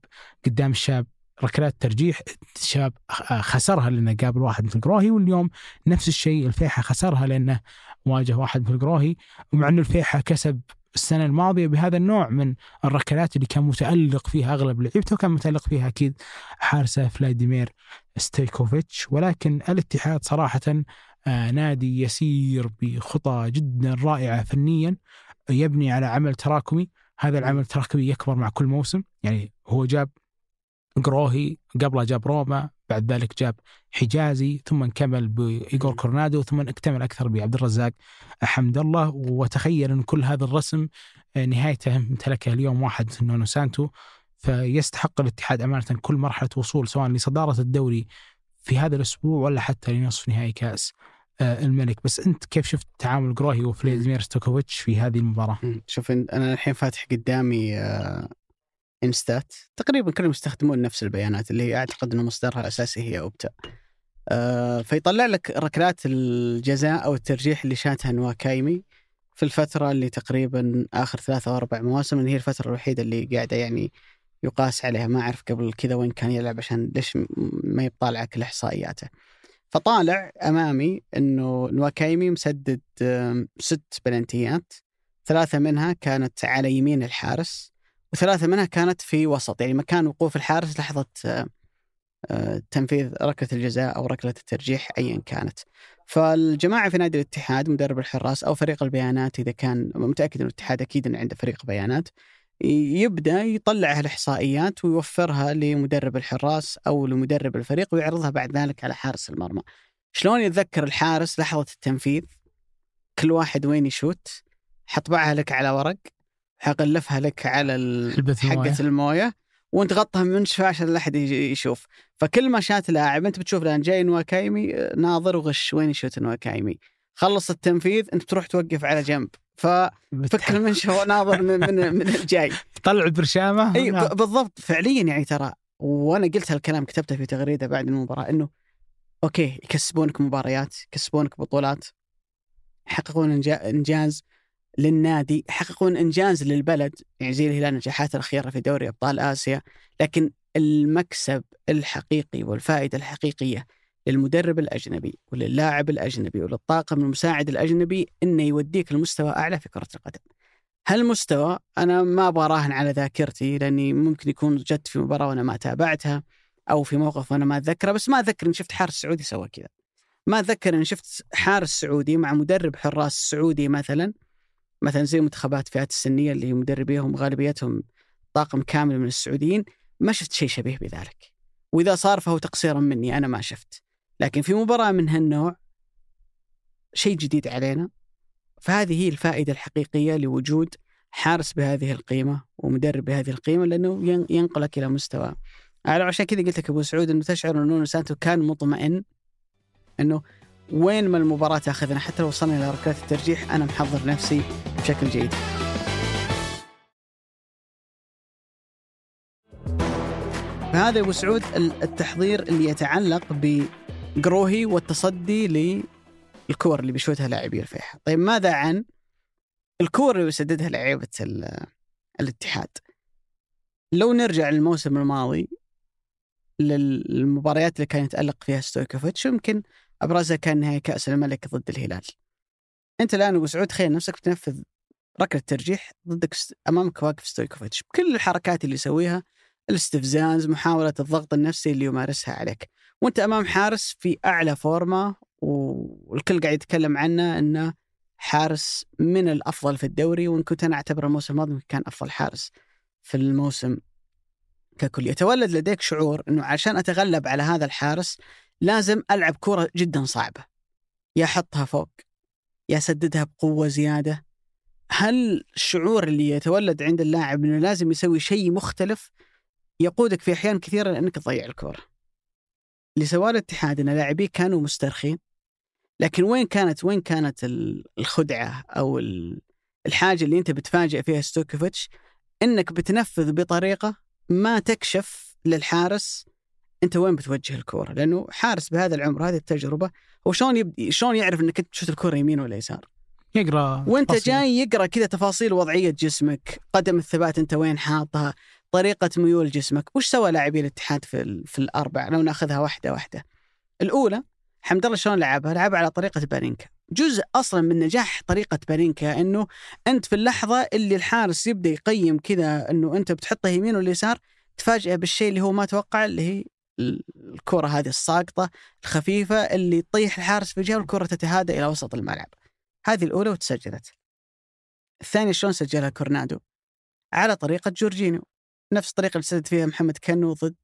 قدام الشاب ركلات ترجيح الشاب خ- خسرها لأنه قابل واحد مثل قروهي واليوم نفس الشيء الفيحة خسرها لأنه واجه واحد مثل قروهي ومع إنه الفيحة كسب السنة الماضية بهذا النوع من الركلات اللي كان متألق فيها أغلب لعيبته وكان متألق فيها أكيد حارسه فلاديمير ستويكوفيتش. ولكن الاتحاد صراحة آه، نادي يسير بخطى جدا رائعة فنيا يبني على عمل تراكمي. هذا العمل التراكمي يكبر مع كل موسم يعني هو جاب قروهي قبله جاب روما بعد ذلك جاب حجازي ثم كمل بإيجور كورونادو ثم اكتمل أكثر بعبد الرزاق. حمد الله وتخيل أن كل هذا الرسم آه، نهايته امتلكها اليوم واحد نونو سانتو. فيستحق الاتحاد أمانة كل مرحلة وصول سواء لصدارة الدوري في هذا الأسبوع ولا حتى لنصف نهائي كأس آه، الملك. بس أنت كيف شفت تعامل قروهي وفلاديمير ستويكوفيتش في هذه المباراة؟ مم. شوف أنا الحين فاتح قدامي آه، انستات تقريبا كلهم يستخدمون نفس البيانات اللي هي أعتقد إنه مصدرها الاساسي هي أوبتا. آه، فيطلع لك ركلات الجزاء أو الترجيح اللي شاتها نواكايمي في الفترة اللي تقريبا آخر ثلاثة أو أربع مواسم اللي هي الفترة الوحيدة اللي قاعدة يعني يقاس عليها. ما أعرف قبل كذا وين كان يلعب عشان ليش ما يطالع كل إحصائياته. فطالع أمامي إنه نواكايمي مسدد ست بلنتيات. ثلاثة منها كانت على يمين الحارس. وثلاثة منها كانت في وسط يعني مكان وقوف الحارس لحظة آه، آه، تنفيذ ركلة الجزاء أو ركلة الترجيح أيا كانت. فالجماعة في نادي الاتحاد مدرب الحراس أو فريق البيانات إذا كان متأكد أن الاتحاد أكيد أن عنده فريق بيانات يبدأ يطلع الإحصائيات ويوفرها لمدرب الحراس أو لمدرب الفريق ويعرضها بعد ذلك على حارس المرمى. شلون يتذكر الحارس لحظة التنفيذ؟ كل واحد وين يشوت؟ حطبعها لك على ورق. حغلفها لك على. حقة الموية. وانت غطها من شفاه عشان لا احد يشوف. فكل ما شات لاعب أنت بتشوف الآن جاي نواكايمي آه، ناظر وغش وين يشوت نواكايمي خلص التنفيذ أنت تروح توقف على جنب. ففك المنشفه وناظر [LAUGHS] من من, من الجاي. طلع البرشامة إي نعم. بالضبط. فعليا يعني ترى وأنا قلت هالكلام كتبته في تغريدة بعد المباراة إنه أوكي يكسبونك مباريات يكسبونك بطولات يحققون إنجاز. للنادي يحققون إنجاز للبلد يعني زي الهلال النجاحات الأخيرة في دوري أبطال آسيا لكن المكسب الحقيقي والفائدة الحقيقية للمدرب الأجنبي وللاعب الأجنبي وللطاقم المساعد الأجنبي إنه يوديك لمستوى أعلى في كرة القدم. هالمستوى أنا ما أبغى أراهن على ذاكرتي لأني ممكن يكون جت في مباراة وأنا ما تابعتها أو في موقف وأنا ما أتذكره بس ما اتذكر اني شفت حارس سعودي سوى كذا. ما أتذكر اني شفت حارس سعودي مع مدرب حراس سعودي مثلا مثلا زي منتخبات فئات السنية اللي مدربيهم غالبيتهم طاقم كامل من السعوديين ما شفت شيء شبيه بذلك. وإذا صار فهو تقصيرا مني أنا ما شفت. لكن في مباراة من هالنوع شيء جديد علينا فهذه هي الفائدة الحقيقية لوجود حارس بهذه القيمة ومدرب بهذه القيمة لأنه ين- ينقلك إلى مستوى أعلى عشان كذا قلت لك أبو سعود إنه تشعر إنه سانتو كان مطمئن إنه وين ما المباراة تاخذنا حتى لو وصلنا إلى ركلات الترجيح أنا محضر نفسي بشكل جيد. فهذا يا أبو سعود ال- التحضير اللي يتعلق بقروهي والتصدي للكور اللي بيشوتها لاعبي الفيحاء. طيب ماذا عن الكور اللي بيسددها لعيبة ال- الاتحاد؟ لو نرجع للموسم الماضي للمباريات اللي كان يتألق فيها ستويكوفيتش يمكن ابرزها كان نهائي كأس الملك ضد الهلال. أنت الآن أبو سعود تخيل نفسك بتنفذ ركلة ترجيح ضدك أمامك واقف ستويكوفيتش. بكل الحركات اللي يسويها الاستفزاز محاولة الضغط النفسي اللي يمارسها عليك. وأنت أمام حارس في أعلى فورمة والكل قاعد يتكلم عنه إنه حارس من الأفضل في الدوري. وإن كنت أنا اعتبر الموسم الماضي كان أفضل حارس في الموسم ككل. يتولد لديك شعور إنه عشان أتغلب على هذا الحارس لازم ألعب كرة جدا صعبة. يا أحطها فوق يا أسددها بقوة زيادة. هل الشعور اللي يتولد عند اللاعب إنه لازم يسوي شيء مختلف يقودك في أحيان كثيرة انك تضيع الكرة؟ اللي سواه الاتحاد إن لاعبيه كانوا مسترخين لكن وين كانت وين كانت ال- الخدعة أو ال- الحاجة اللي أنت بتفاجئ فيها ستويكوفيتش إنك بتنفذ بطريقة ما تكشف للحارس انت وين بتوجه الكورة؟ لأنه حارس بهذا العمر هذه التجربة هو شلون يبدي شلون يعرف إنك أنت تشوت الكورة يمين ولا يسار؟ يقرأ وأنت تفاصيل. جاي يقرأ كذا تفاصيل وضعية جسمك قدم الثبات أنت وين حاطها طريقة ميول جسمك وش سوى لاعبي الاتحاد في ال- في الاربع لو نأخذها واحدة واحدة. الأولى حمد الله شلون لعبها؟ لعبها على طريقة بارينكا. جزء أصلا من نجاح طريقة بارينكا إنه أنت في اللحظة اللي الحارس يبدأ يقيم كذا إنه أنت بتحطه يمين ولا يسار تفاجئه بالشيء اللي هو ما توقع اللي هي ال- الكرة هذه الساقطة الخفيفة اللي تطيح الحارس في جهه والكرة تتهادى إلى وسط الملعب. هذه الأولى وتسجلت. الثانية شلون سجلها كورنادو؟ على طريقة جورجينيو. نفس الطريقة اللي سدد فيها محمد كنو ضد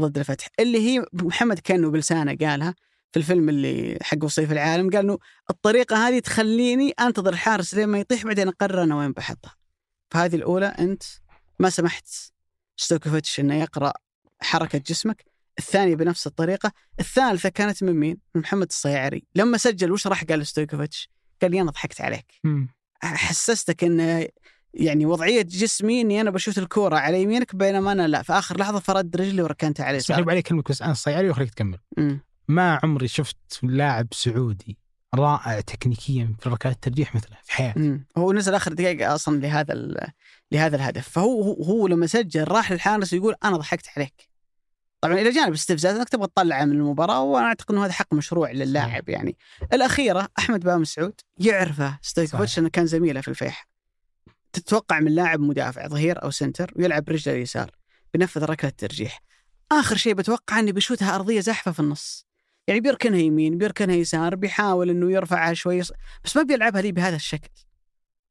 ضد الفتح. اللي هي محمد كنو بلسانه قالها في الفيلم اللي حق وصيف العالم قال إنه الطريقة هذه تخليني أنتظر الحارس لين ما يطيح بعدين أقرر أنا وين بحطها. فهذه الأولى أنت ما سمحت ستويكوفيتش إنه يقرأ حركة جسمك الثانية بنفس الطريقة الثالثة كانت من مين؟ من محمد الصيعري لما سجل وش راح قال ستويكوفيتش؟ قال لي أنا ضحكت عليك. حسستك إن يعني وضعية جسمي إني أنا بشوت الكورة على يمينك بينما أنا لا في اخر لحظة فرد رجلي وركنتها على اسمح لي عليك كلمة بس أنا الصيعري وخليك تكمل أمم. ما عمري شفت لاعب سعودي رائع تكنيكيا في ركلات الترجيح مثله في حياتي. هو نزل آخر دقائق أصلا لهذا لهذا الهدف فهو هو, هو لما سجل راح للحارس يقول أنا ضحكت عليك طبعا إلى جانب الاستفزاز انك تبغى تطلعه من المباراة وأنا أعتقد إنه هذا حق مشروع للاعب يعني. الأخيرة أحمد بامسعود يعرفه ستويكوفيتش. إنه كان زميله في الفيحاء تتوقع من لاعب مدافع ظهير أو center ويلعب برجله اليسار بينفذ ركلة ترجيح آخر شيء بتوقع إنه بيشوتها أرضية زحفة في النص. يعني بيركنها يمين بيركنها يسار بيحاول إنه يرفعها شوي بس ما بيلعبها لي بهذا الشكل.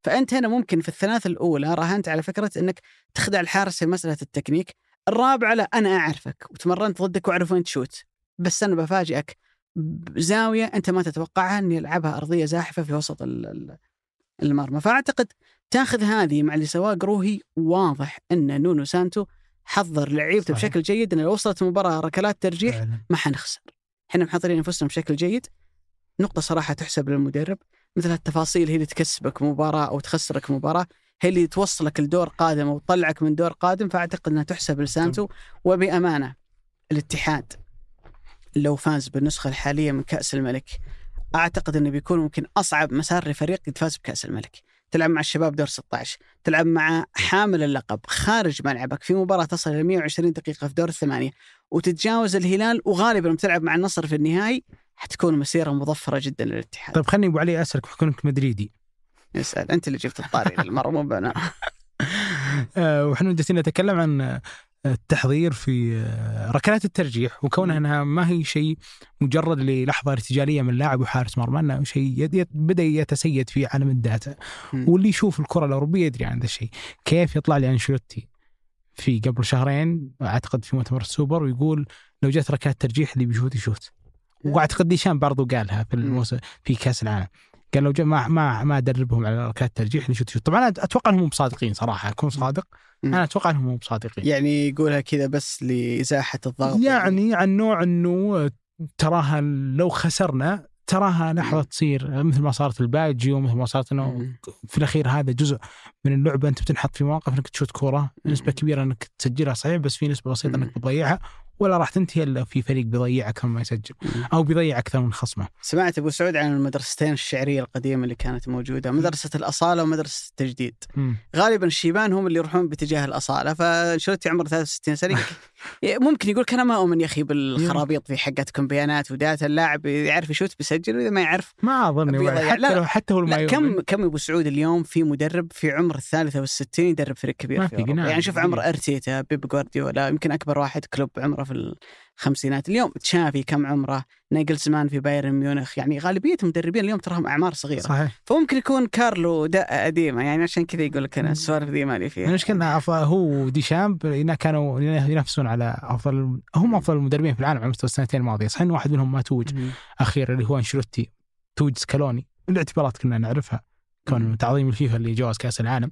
فأنت هنا ممكن في الثلاث الأولى راهنت على فكرة إنك تخدع الحارس في مسألة التكنيك. الرابعة لا أنا أعرفك وتمرنت ضدك وأعرف وين تشوت. بس أنا بفاجئك. بزاويه أنت ما تتوقعها إني ألعبها أرضية زاحفة في وسط ال- ال- المرمى. فأعتقد تاخذ هذه مع اللي سواه قروهي واضح إن نونو سانتو حضر لعيبته. بشكل جيد إن لو وصلت المباراه ركلات ترجيح فعلاً. ما حنخسر. إحنا محضرين أنفسنا بشكل جيد. نقطة صراحة تحسب للمدرب. مثل التفاصيل هي اللي تكسبك مباراة أو تخسرك مباراة. هي اللي توصلك لدور قادم أو تطلعك من دور قادم فأعتقد أنها تحسب لسانتو وبأمانة الاتحاد لو فاز بالنسخة الحالية من كأس الملك. أعتقد أنه بيكون ممكن أصعب مسار لفريق يتفاز بكأس الملك. تلعب مع الشباب دور 16 تلعب مع حامل اللقب خارج ملعبك في مباراة تصل إلى 120 دقيقة في دور الثمانية وتتجاوز الهلال وغالبا لما تلعب مع النصر في النهائي حتكون مسيرة مظفرة جدا للاتحاد. طيب خليني أبو علي أسألك بحكم مدريدي. يسأل. أنت اللي جبت الطاري للمره مو أنا [LAUGHS] آه، وإحنا جالسين نتكلم عن آه، التحضير في آه، ركلات الترجيح وكونها إنها ما هي شيء مجرد للحظة ارتجالية من لاعب وحارس مرمى إنه شيء بدأ يتسيد في عالم ال data. واللي يشوف الكرة الأوروبية يدري عن هذا الشيء. كيف يطلع لي أنشيلوتي في قبل شهرين أعتقد في مؤتمر السوبر ويقول لو جت ركلات ترجيح اللي بيشوت يشوت. وأعتقد ديشان برضو قالها في الموسم في كأس العالم. قال لو جاء ما ما ما أدربهم على ركلات ترجيح اللي يشوت يشوت طبعا أنا أتوقع إنهم مو بصادقين صراحة أكون صادق. أنا أتوقع إنهم مو بصادقين يعني يقولها كذا بس لإزاحة الضغط. يعني عن نوع إنه تراها لو خسرنا تراها لحظه تصير. مثل ما صارت الباجي ومثل ما صارت إنه. في الأخير هذا جزء من اللعبة أنت بتنحط في مواقف إنك تشوت كورة. نسبة كبيرة إنك تسجلها صحيح بس في نسبة بسيطة إنك بتضيعها. ولا راح تنتهي إلا في فريق بيضيع أكثر ما يسجل. أو بيضيع أكثر من خصمه سمعت أبو سعود عن المدرستين الشعرية القديمة اللي كانت موجودة مدرسة الأصالة ومدرسة التجديد. غالبا الشيبان هم اللي يروحون باتجاه الأصالة فأنشيلوتي عمره 63 سنة [LAUGHS] ممكن يقول كان ما اؤمن يا أخي بالخرابيط ذي حقتكم بيانات و data اللاعب يعرف يشوت بيسجل وإذا ما يعرف ما أظن. حتى لا، لو حتى هو ما كم يؤمن. كم أبو سعود اليوم في مدرب في عمر الثالثة والستين يدرب فريق كبير ما في في. يعني شوف عمر أرتيتا بيب جوارديولا يمكن أكبر واحد كلوب عمره في الخمسينات اليوم تشافي كم عمره ناجلزمان في بايرن ميونخ يعني غالبية المدربين اليوم تراهم أعمار صغيرة. صحيح. فممكن يكون كارلو دقه قديمه يعني عشان كذا يقول لك أنا السوالف ذي مالي فيها. المشكلة أف- هو وديشان هنا كانوا ينافسون على أفضل هم أفضل المدربين في العالم على مستوى السنتين الماضية. صحيح واحد منهم ما توج. أخيرا اللي هو أنشيلوتي توج سكالوني. الاعتبارات كنا نعرفها كون. تعظيم الفيفا اللي جوائز كأس العالم.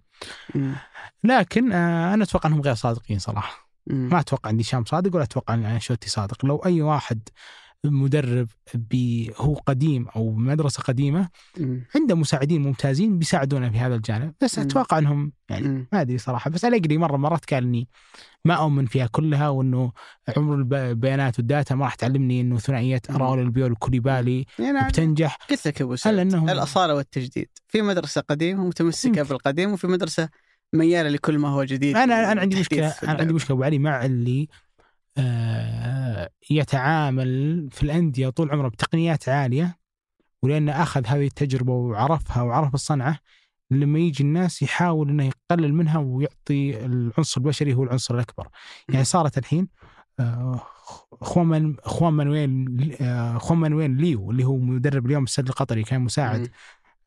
لكن آه أنا أتوقع إنهم غير صادقين صراحة. ما أتوقع ان ديشان صادق ولا أتوقع ان أنشيلوتي صادق لو أي واحد مدرب بي هو قديم أو مدرسة قديمة مم. عنده مساعدين ممتازين بيساعدونه في هذا الجانب بس مم. أتوقع إنهم يعني مم. ما أدري صراحة بس اليجري مرة مرات قال إني ما أؤمن فيها كلها وإنه عمر الب- البيانات والداتا ما راح تعلمني إنه ثنائية مم. راول البيول وكوليبالي يعني بتنجح قلت لك أبو إنهم- الأصالة والتجديد في مدرسة قديمة متمسكه. بالقديم وفي مدرسة ميالة لكل ما هو جديد أنا أنا عندي مشكلة أنا عندي. مشكلة أبو علي مع اللي آه يتعامل في الأندية طول عمره بتقنيات عالية ولأنه أخذ هذه التجربة وعرفها وعرف الصنعة لما يجي الناس يحاول إنه يقلل منها ويعطي العنصر البشري هو العنصر الأكبر يعني صارت الحين آه، خوان خوان مانويل آه، خوان مانويل ليو اللي هو مدرب اليوم السد القطري كان مساعد.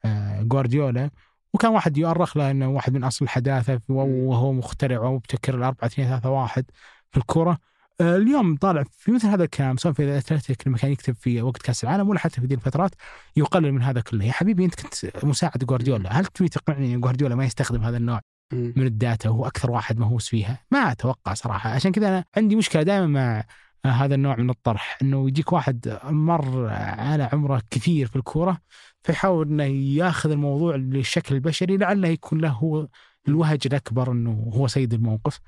آه، جوارديولا وكان واحد يؤرخ له انه واحد من أصل الحداثة وهو مخترع ومبتكر الأربعة اثنين ثلاثة واحد في الكرة. آه، اليوم طالع في مثل هذا الكلام سواء في الاتلتيك لما كان يكتب في وقت كأس العالم ولا حتى في ذي الفترات يقلل من هذا كله. يا حبيبي أنت كنت مساعد جوارديولا. هل تبي تقنعني إن جوارديولا ما يستخدم هذا النوع. من الداتا وهو أكثر واحد مهووس فيها؟ ما أتوقع صراحة. عشان كذا أنا عندي مشكلة دائما مع هذا النوع من الطرح إنه يجيك واحد مر على عمره كثير في الكورة فيحاول إنه ياخذ الموضوع للشكل البشري لعله يكون له هو الوهج الأكبر إنه هو سيد الموقف.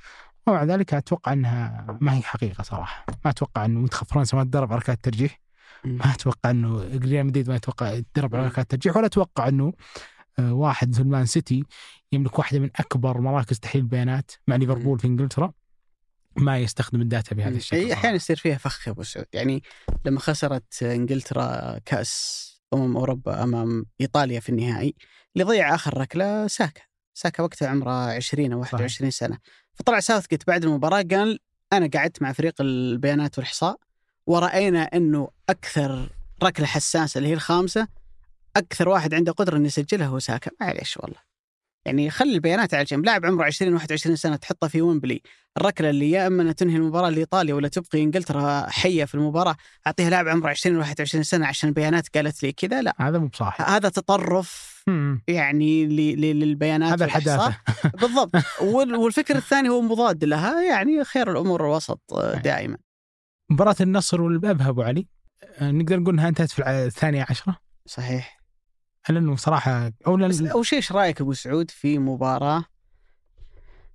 ومع ذلك أتوقع إنها ما هي حقيقة صراحة. ما أتوقع إنه منتخب فرنسا ما تدرب على ركلات ترجيح مم. ما أتوقع إنه ريال مدريد ما يتوقع يتدرب على ركلات ترجيح ولا أتوقع إنه آه، واحد مثل مان سيتي يملك واحدة من أكبر مراكز تحليل البيانات مع ليفربول في إنجلترا ما يستخدم ال data بهذا الشكل. أحيانا يصير فيها فخ يا أبو سعود. يعني لما خسرت إنجلترا كأس أمم أوروبا أمام إيطاليا في النهائي اللي ضيع آخر ركلة ساكا. ساكا وقتها عمره 20 أو 21 سنة. فطلع ساوثجيت بعد المباراة قال أنا قعدت مع فريق البيانات والإحصاء ورأينا إنه أكثر ركلة حساسة اللي هي الخامسة أكثر واحد عنده قدرة إنه يسجلها هو ساكا. معليش والله. يعني خلي البيانات على جنب. لاعب عمره 20 21 سنة تحطه في ويمبلي. الركلة اللي يا أما أنها تنهي المباراة لإيطاليا ولا تبقي إنجلترا حية في المباراة أعطيها لاعب عمره 20 21 سنة عشان البيانات قالت لي كذا. لا. هذا مو بصح هذا تطرف مم. يعني للبيانات هذا. الحداثة. [LAUGHS] بالضبط. وال- والفكر الثاني هو مضاد لها. يعني خير الأمور الوسط آه، دائما. مباراة النصر والأبها أبو علي. آه، نقدر نقول إنها انتهت في الثانية عشرة؟ صحيح. لأنه صراحة اولا بس اول شيء إيش رأيك أبو سعود في مباراة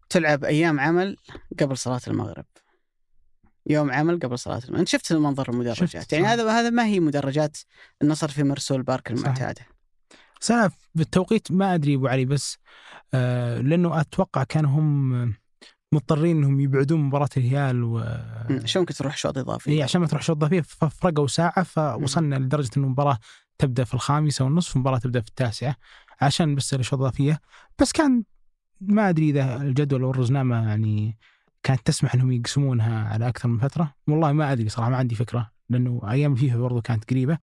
تلعب أيام عمل قبل صلاة المغرب؟ يوم عمل قبل صلاة المغرب. أنت شفت المنظر المدرجات؟ يعني صح. هذا هذا ما هي مدرجات النصر في مرسول بارك المعتادة. بس أنا بالتوقيت ما أدري أبو علي بس آه لأنه أتوقع كانوا هم مضطرين إنهم يبعدون مباراة الهلال و. شو ممكن تروح شوط إضافي. إيه عشان ما تروح شوط اضافيه ففرقوا ساعة فوصلنا لدرجة إنه المباراه تبدأ في الخامسه والنصف والمباراه تبدأ في التاسعة عشان بس الاشياء الاضافيه بس كان ما أدري إذا الجدول أو الرزنامة يعني كانت تسمح إنهم يقسمونها على أكثر من فترة. والله ما أدري صراحة ما عندي فكرة لأنه أيام فيفا برضو كانت قريبة.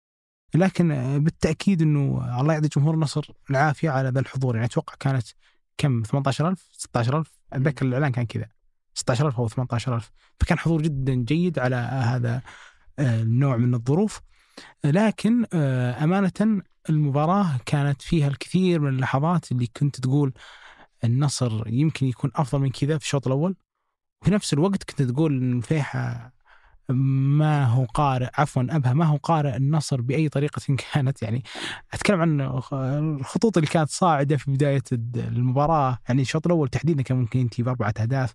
لكن بالتأكيد إنه الله يعطي جمهور النصر العافية على ذا الحضور. يعني أتوقع كانت كم؟ 18000 16000 أتذكر الإعلان كان كذا. 16000 أو 18000 فكان حضور جدا جيد على هذا آه، النوع من الظروف. لكن آه، أمانة المباراة كانت فيها الكثير من اللحظات اللي كنت تقول النصر يمكن يكون أفضل من كذا في الشوط الأول. وفي نفس الوقت كنت تقول الفيحة ما هو قارئ عفوا ابها ما هو قارئ النصر بأي طريقة كانت؟ يعني أتكلم عن الخطوط اللي كانت صاعدة في بداية المباراة. يعني الشوط الأول تحديدا كان ممكن ينتهي بأربعة أهداف.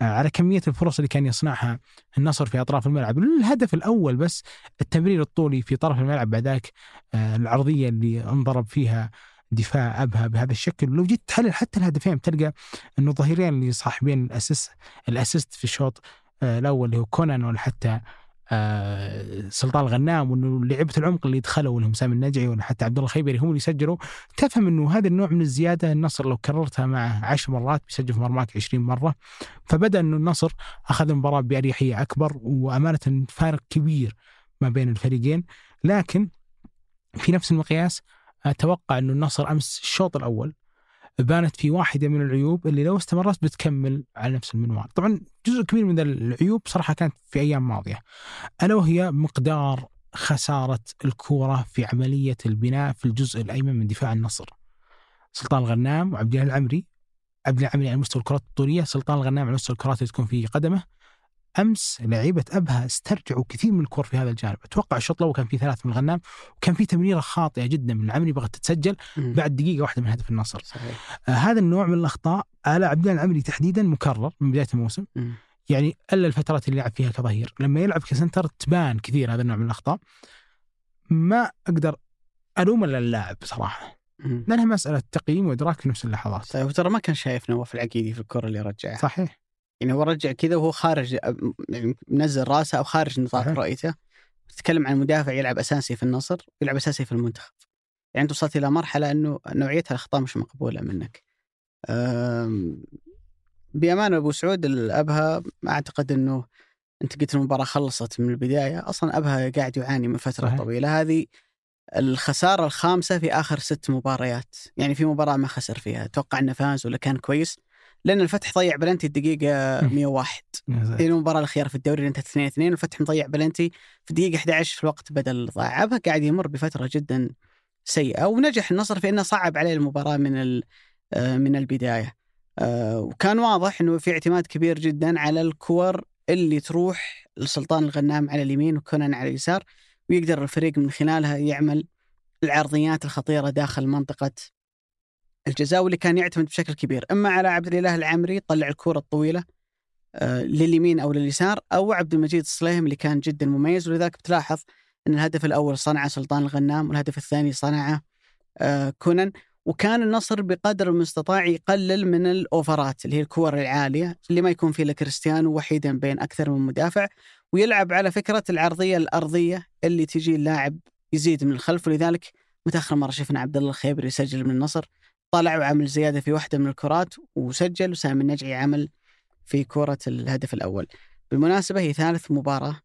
على كمية الفرص اللي كان يصنعها النصر في أطراف الملعب. الهدف الأول بس التمرير الطولي في طرف الملعب بعد ذاك العرضية اللي انضرب فيها دفاع ابها بهذا الشكل. ولو جيت تحلل حتى الهدفين تلقى إنه الظهيرين اللي صاحبين الأسيست الاسيست في الشوط آه، الأول اللي هو كونان ولا حتى آه، سلطان الغنام وإنه لعبة العمق اللي دخلوا هم سامي النجعي ولا حتى عبد الله الخيبري هم اللي سجلوا تفهم إنه هذا النوع من الزيادة النصر لو كررتها مع عشر مرات بيسجل في مرماك 20 مرة. فبدأ إنه النصر أخذ المباراه بأريحية أكبر وأمانة فارق كبير ما بين الفريقين. لكن في نفس المقياس أتوقع إنه النصر أمس الشوط الأول بانت في واحدة من العيوب اللي لو استمرت بتكمل على نفس المنوال. طبعا جزء كبير من العيوب صراحة كانت في أيام ماضية. ألا وهي مقدار خسارة الكورة في عملية البناء في الجزء الأيمن من دفاع النصر. سلطان الغنام وعبد الله العمري عبد الله العمري على مستوى الكرات الطولية سلطان الغنام على مستوى الكرات اللي تكون في قدمه أمس لعيبة أبها استرجعوا كثير من الكور في هذا الجانب، أتوقع الشوط الأول كان في ثلاث من الغنام وكان في تمريرة خاطئة جدا من العمري بغت تتسجل بعد دقيقة واحدة من هدف النصر. صحيح. آه هذا النوع من الأخطاء على عبد الله العمري تحديدا مكرر من بداية الموسم. م. يعني إلا الفترات اللي لعب فيها كظهير، لما يلعب كسنتر تبان كثير هذا النوع من الأخطاء. ما أقدر ألوم إلا اللاعب بصراحه. لأنها مسألة تقييم وإدراك في نفس اللحظات. طيب ترى ما كان شايف نواف العقيدي في الكرة اللي رجعها. صحيح. يعني هو رجع كذا وهو خارج يعني منزل راسه أو خارج نطاق رؤيته. تتكلم عن مدافع يلعب أساسي في النصر يلعب أساسي في المنتخب. يعني أنت وصلت إلى مرحلة إنه نوعية الأخطاء مش مقبولة منك. بامانه أبو سعود الابها أعتقد إنه أنت قلت المباراة خلصت من البداية. أصلا ابها قاعد يعاني من فترة صحيح. طويلة. هذه الخسارة الخامسة في آخر ست مباريات. يعني في مباراة ما خسر فيها. أتوقع إنه فاز ولا كان كويس. لأن الفتح ضيع بلنتي الدقيقة 101 هي المباراة الأخيرة في الدوري اللي انتهت 2 2 والفتح مضيع بلنتي في الدقيقة 11 في الوقت بدل ضاع عبها قاعد يمر بفترة جدا سيئة ونجح النصر في إنه صعب عليه المباراة من آه، من البداية. آه، وكان واضح إنه في اعتماد كبير جدا على الكور اللي تروح لسلطان الغنام على اليمين وكونان على اليسار ويقدر الفريق من خلالها يعمل العرضيات الخطيرة داخل منطقة الجزاء واللي كان يعتمد بشكل كبير. إما على عبد الإله العامري طلع الكره الطويلة آه، لليمين أو لليسار أو عبد المجيد الصليهم اللي كان جدا مميز. ولذلك بتلاحظ إن الهدف الأول صنعه سلطان الغنام والهدف الثاني صنعه آه، كونان. وكان النصر بقدر المستطاع يقلل من الأوفرات اللي هي الكور العالية اللي ما يكون فيها كريستيانو وحيدا بين أكثر من مدافع. ويلعب على فكرة العرضية الأرضية اللي تجي اللاعب يزيد من الخلف. ولذلك متأخر مرة شفنا عبد الله الخيبري يسجل من النصر. طلع وعمل زيادة في واحدة من الكرات وسجل وسامي النجعي عمل في كرة الهدف الأول. بالمناسبة هي ثالث مباراة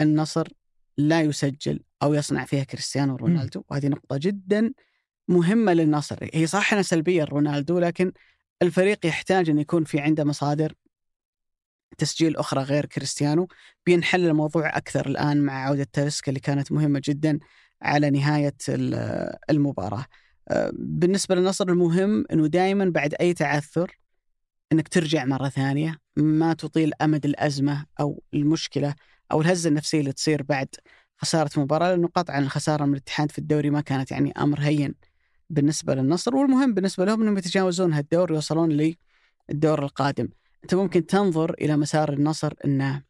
النصر لا يسجل أو يصنع فيها كريستيانو رونالدو وهذه نقطة جدا مهمة للنصر. هي صح أنها سلبية رونالدو لكن الفريق يحتاج أن يكون في عنده مصادر تسجيل أخرى غير كريستيانو. بينحل الموضوع أكثر الآن مع عودة تاليسكا اللي كانت مهمة جدا على نهاية المباراة. بالنسبة للنصر المهم أنه دائما بعد أي تعثر أنك ترجع مرة ثانية ما تطيل أمد الأزمة أو المشكلة أو الهزة النفسية اللي تصير بعد خسارة مباراة لأنه قطعا الخسارة من الاتحاد في الدوري ما كانت يعني أمر هين بالنسبة للنصر. والمهم بالنسبة لهم أنهم يتجاوزون هالدور ويوصلون للدور القادم. أنت ممكن تنظر إلى مسار النصر أنه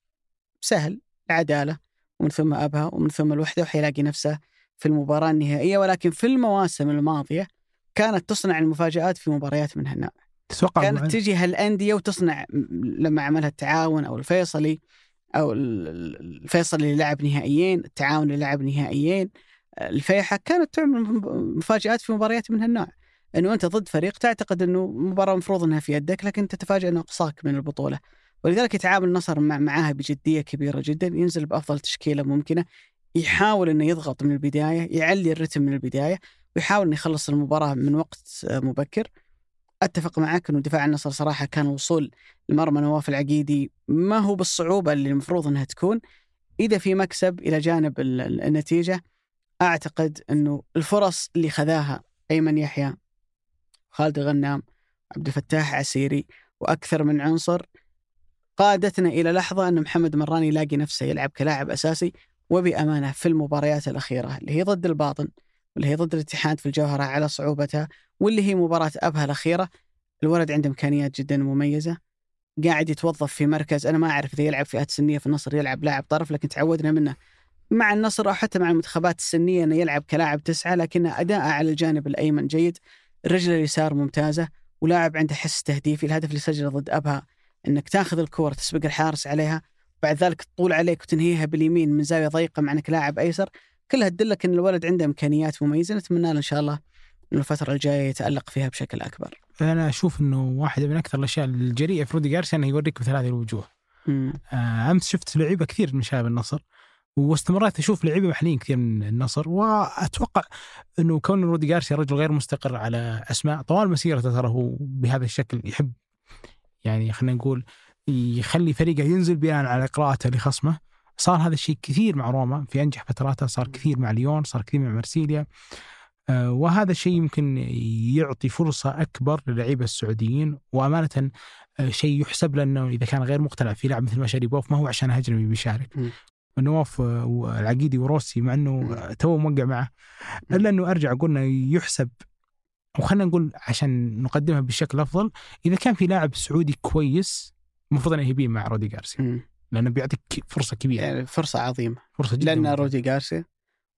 سهل العدالة ومن ثم أبها ومن ثم الوحدة وحيلاقي نفسه في المباراة النهائية ولكن في المواسم الماضية كانت تصنع المفاجآت في مباريات من هالنوع. تتوقع كانت تجي هالأندية وتصنع لما عملها التعاون أو الفيصلي أو الفيصلي اللي لعب نهائيين التعاون اللي لعب نهائيين الفيحة كانت تعمل مفاجآت في مباريات من هالنوع. إنه أنت ضد فريق تعتقد إنه مباراة المفروض إنها في يدك لكن تتفاجئ إنه أقصاك من البطولة. ولذلك يتعامل النصر مع معاها بجدية كبيرة جدا ينزل بأفضل تشكيلة ممكنة يحاول إنه يضغط من البداية يعلي الرتم من البداية ويحاول إنه يخلص المباراة من وقت مبكر. أتفق معك إنه دفاع النصر صراحة كان وصول لمرمى نواف العقيدي ما هو بالصعوبة اللي المفروض إنها تكون. إذا في مكسب إلى جانب النتيجة أعتقد إنه الفرص اللي خذاها أيمن يحيى خالد الغنام عبد الفتاح عسيري وأكثر من عنصر قادتنا إلى لحظة إن محمد مراني يلاقي نفسه يلعب كلاعب أساسي. وبأمانة في المباريات الأخيرة اللي هي ضد الباطن واللي هي ضد الاتحاد في الجوهرة على صعوبتها واللي هي مباراة أبها الأخيرة. الولد عنده إمكانيات جدا مميزة قاعد يتوظف في مركز أنا ما أعرف إذا يلعب فئات سنيه في النصر يلعب لاعب طرف لكن تعودنا منه مع النصر أو حتى مع المنتخبات السنية إنه يلعب كلاعب تسعة لكن اداءه على الجانب الأيمن جيد الرجل اليسار ممتازة ولاعب عنده حس تهديفي. الهدف اللي سجله ضد أبها إنك تاخذ الكوره تسبق الحارس عليها بعد ذلك تطول عليك وتنهيها باليمين من زاوية ضيقة مع انك لاعب أيسر كلها تدلك إن الولد عنده إمكانيات مميزة نتمنى له إن شاء الله إنه الفترة الجاية يتألق فيها بشكل أكبر. أنا أشوف إنه واحدة من أكثر الأشياء الجريئة في رودي جارسيا إنه يوريك مثل هذه الوجوه. آه أمس شفت لعيبة كثير من شباب النصر واستمريت أشوف لعيبة محليين كثير من النصر وأتوقع إنه كون رودي جارسيا رجل غير مستقر على أسماء طوال مسيرته ترى هو بهذا الشكل يحب يعني خلينا نقول يخلي فريقه ينزل بناء على قراءته لخصمه صار هذا الشيء كثير مع روما في أنجح فتراته صار كثير مع ليون صار كثير مع مرسيليا آه، وهذا الشيء يمكن يعطي فرصة أكبر للعيبة السعوديين وأمانة آه، شيء يحسب له أنه إذا كان غير مقتنع في لاعب مثل ما شاريبوف ما هو عشان أجنبي بيشارك. نواف آه، العقيدي وروسي مع إنه تو موقع معه. إلا إنه أرجع أقول إنه يحسب وخلنا نقول عشان نقدمها بالشكل الافضل إذا كان في لاعب سعودي كويس المفروض انه يبين مع رودي جارسيا لأنه بيعطيك فرصة كبيرة. يعني فرصة عظيمة. فرصة جدا لأن ممكن. رودي جارسيا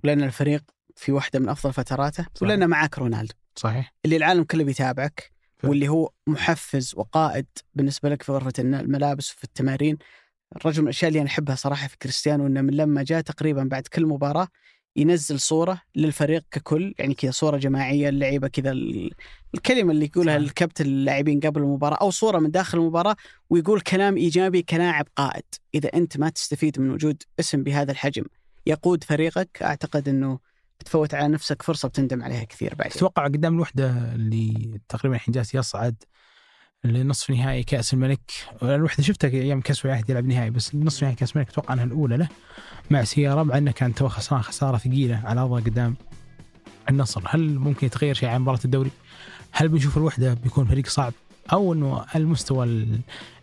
ولان الفريق في واحدة من أفضل فتراته صحيح. ولان معك رونالدو. صحيح. اللي العالم كله بيتابعك ف... واللي هو محفز وقائد بالنسبة لك في غرفة الملابس وفي التمارين. الرجل من الأشياء اللي أنا أحبها صراحة في كريستيانو إنه من لما جاء تقريبا بعد كل مباراة ينزل صورة للفريق ككل يعني كذا صورة جماعية اللعيبة كذا الكلمة اللي يقولها الكابتن اللاعبين قبل المباراة أو صورة من داخل المباراة ويقول كلام إيجابي كلاعب قائد. إذا أنت ما تستفيد من وجود اسم بهذا الحجم يقود فريقك أعتقد إنه بتفوت على نفسك فرصة بتندم عليها كثير بعد تتوقع قدام الوحدة اللي تقريبا الحين جالس يصعد لنصف نهائي كأس الملك. الوحدة شفتها أيام كأس العهد يلعب نهائي بس نصف نهائي كأس الملك أتوقع أنها الأولى له مع سيارة مع إنه كان تو خسران خسارة ثقيلة على أرضه قدام النصر. هل ممكن يتغير شيء عن مباراة الدوري؟ هل بنشوف الوحدة بيكون فريق صعب؟ أو إنه المستوى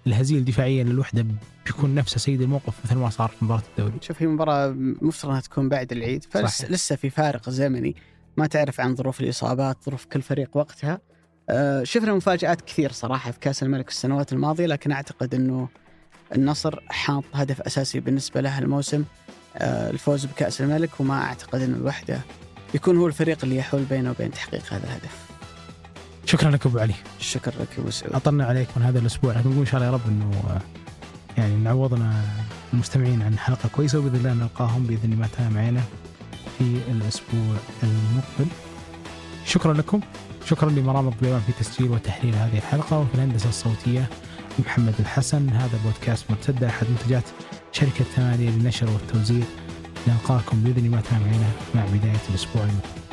الهزيل دفاعيا للوحدة بيكون نفسه سيد الموقف مثل ما صار في مباراة الدوري؟ شوف هي مباراة مفترض إنها تكون بعد العيد فلسه في فارق زمني. ما تعرف عن ظروف الإصابات ظروف كل فريق وقتها. شفنا مفاجآت كثير صراحة في كأس الملك السنوات الماضية لكن أعتقد أنه النصر حاط هدف أساسي بالنسبة له الموسم آه، الفوز بكأس الملك وما أعتقد أن الوحدة يكون هو الفريق اللي يحول بينه وبين تحقيق هذا الهدف. شكرا لك أبو علي. شكرا لك أبو سعود. أطلنا عليك من هذا الأسبوع. لكن نقول إن شاء الله يا رب إنه آه، يعني نعوضنا المستمعين عن حلقة كويسة وبإذن الله نلقاهم بإذن الله ما معنا في الأسبوع المقبل. شكرا لكم. شكرا لمرام الضبيبان في تسجيل وتحرير هذه الحلقة وفي الهندسة الصوتية محمد الحسن. هذا بودكاست مرتدة أحد منتجات شركة ثمانية للنشر والتوزيع. نلقاكم بإذن الله تعالى مع بداية الأسبوع المقبل.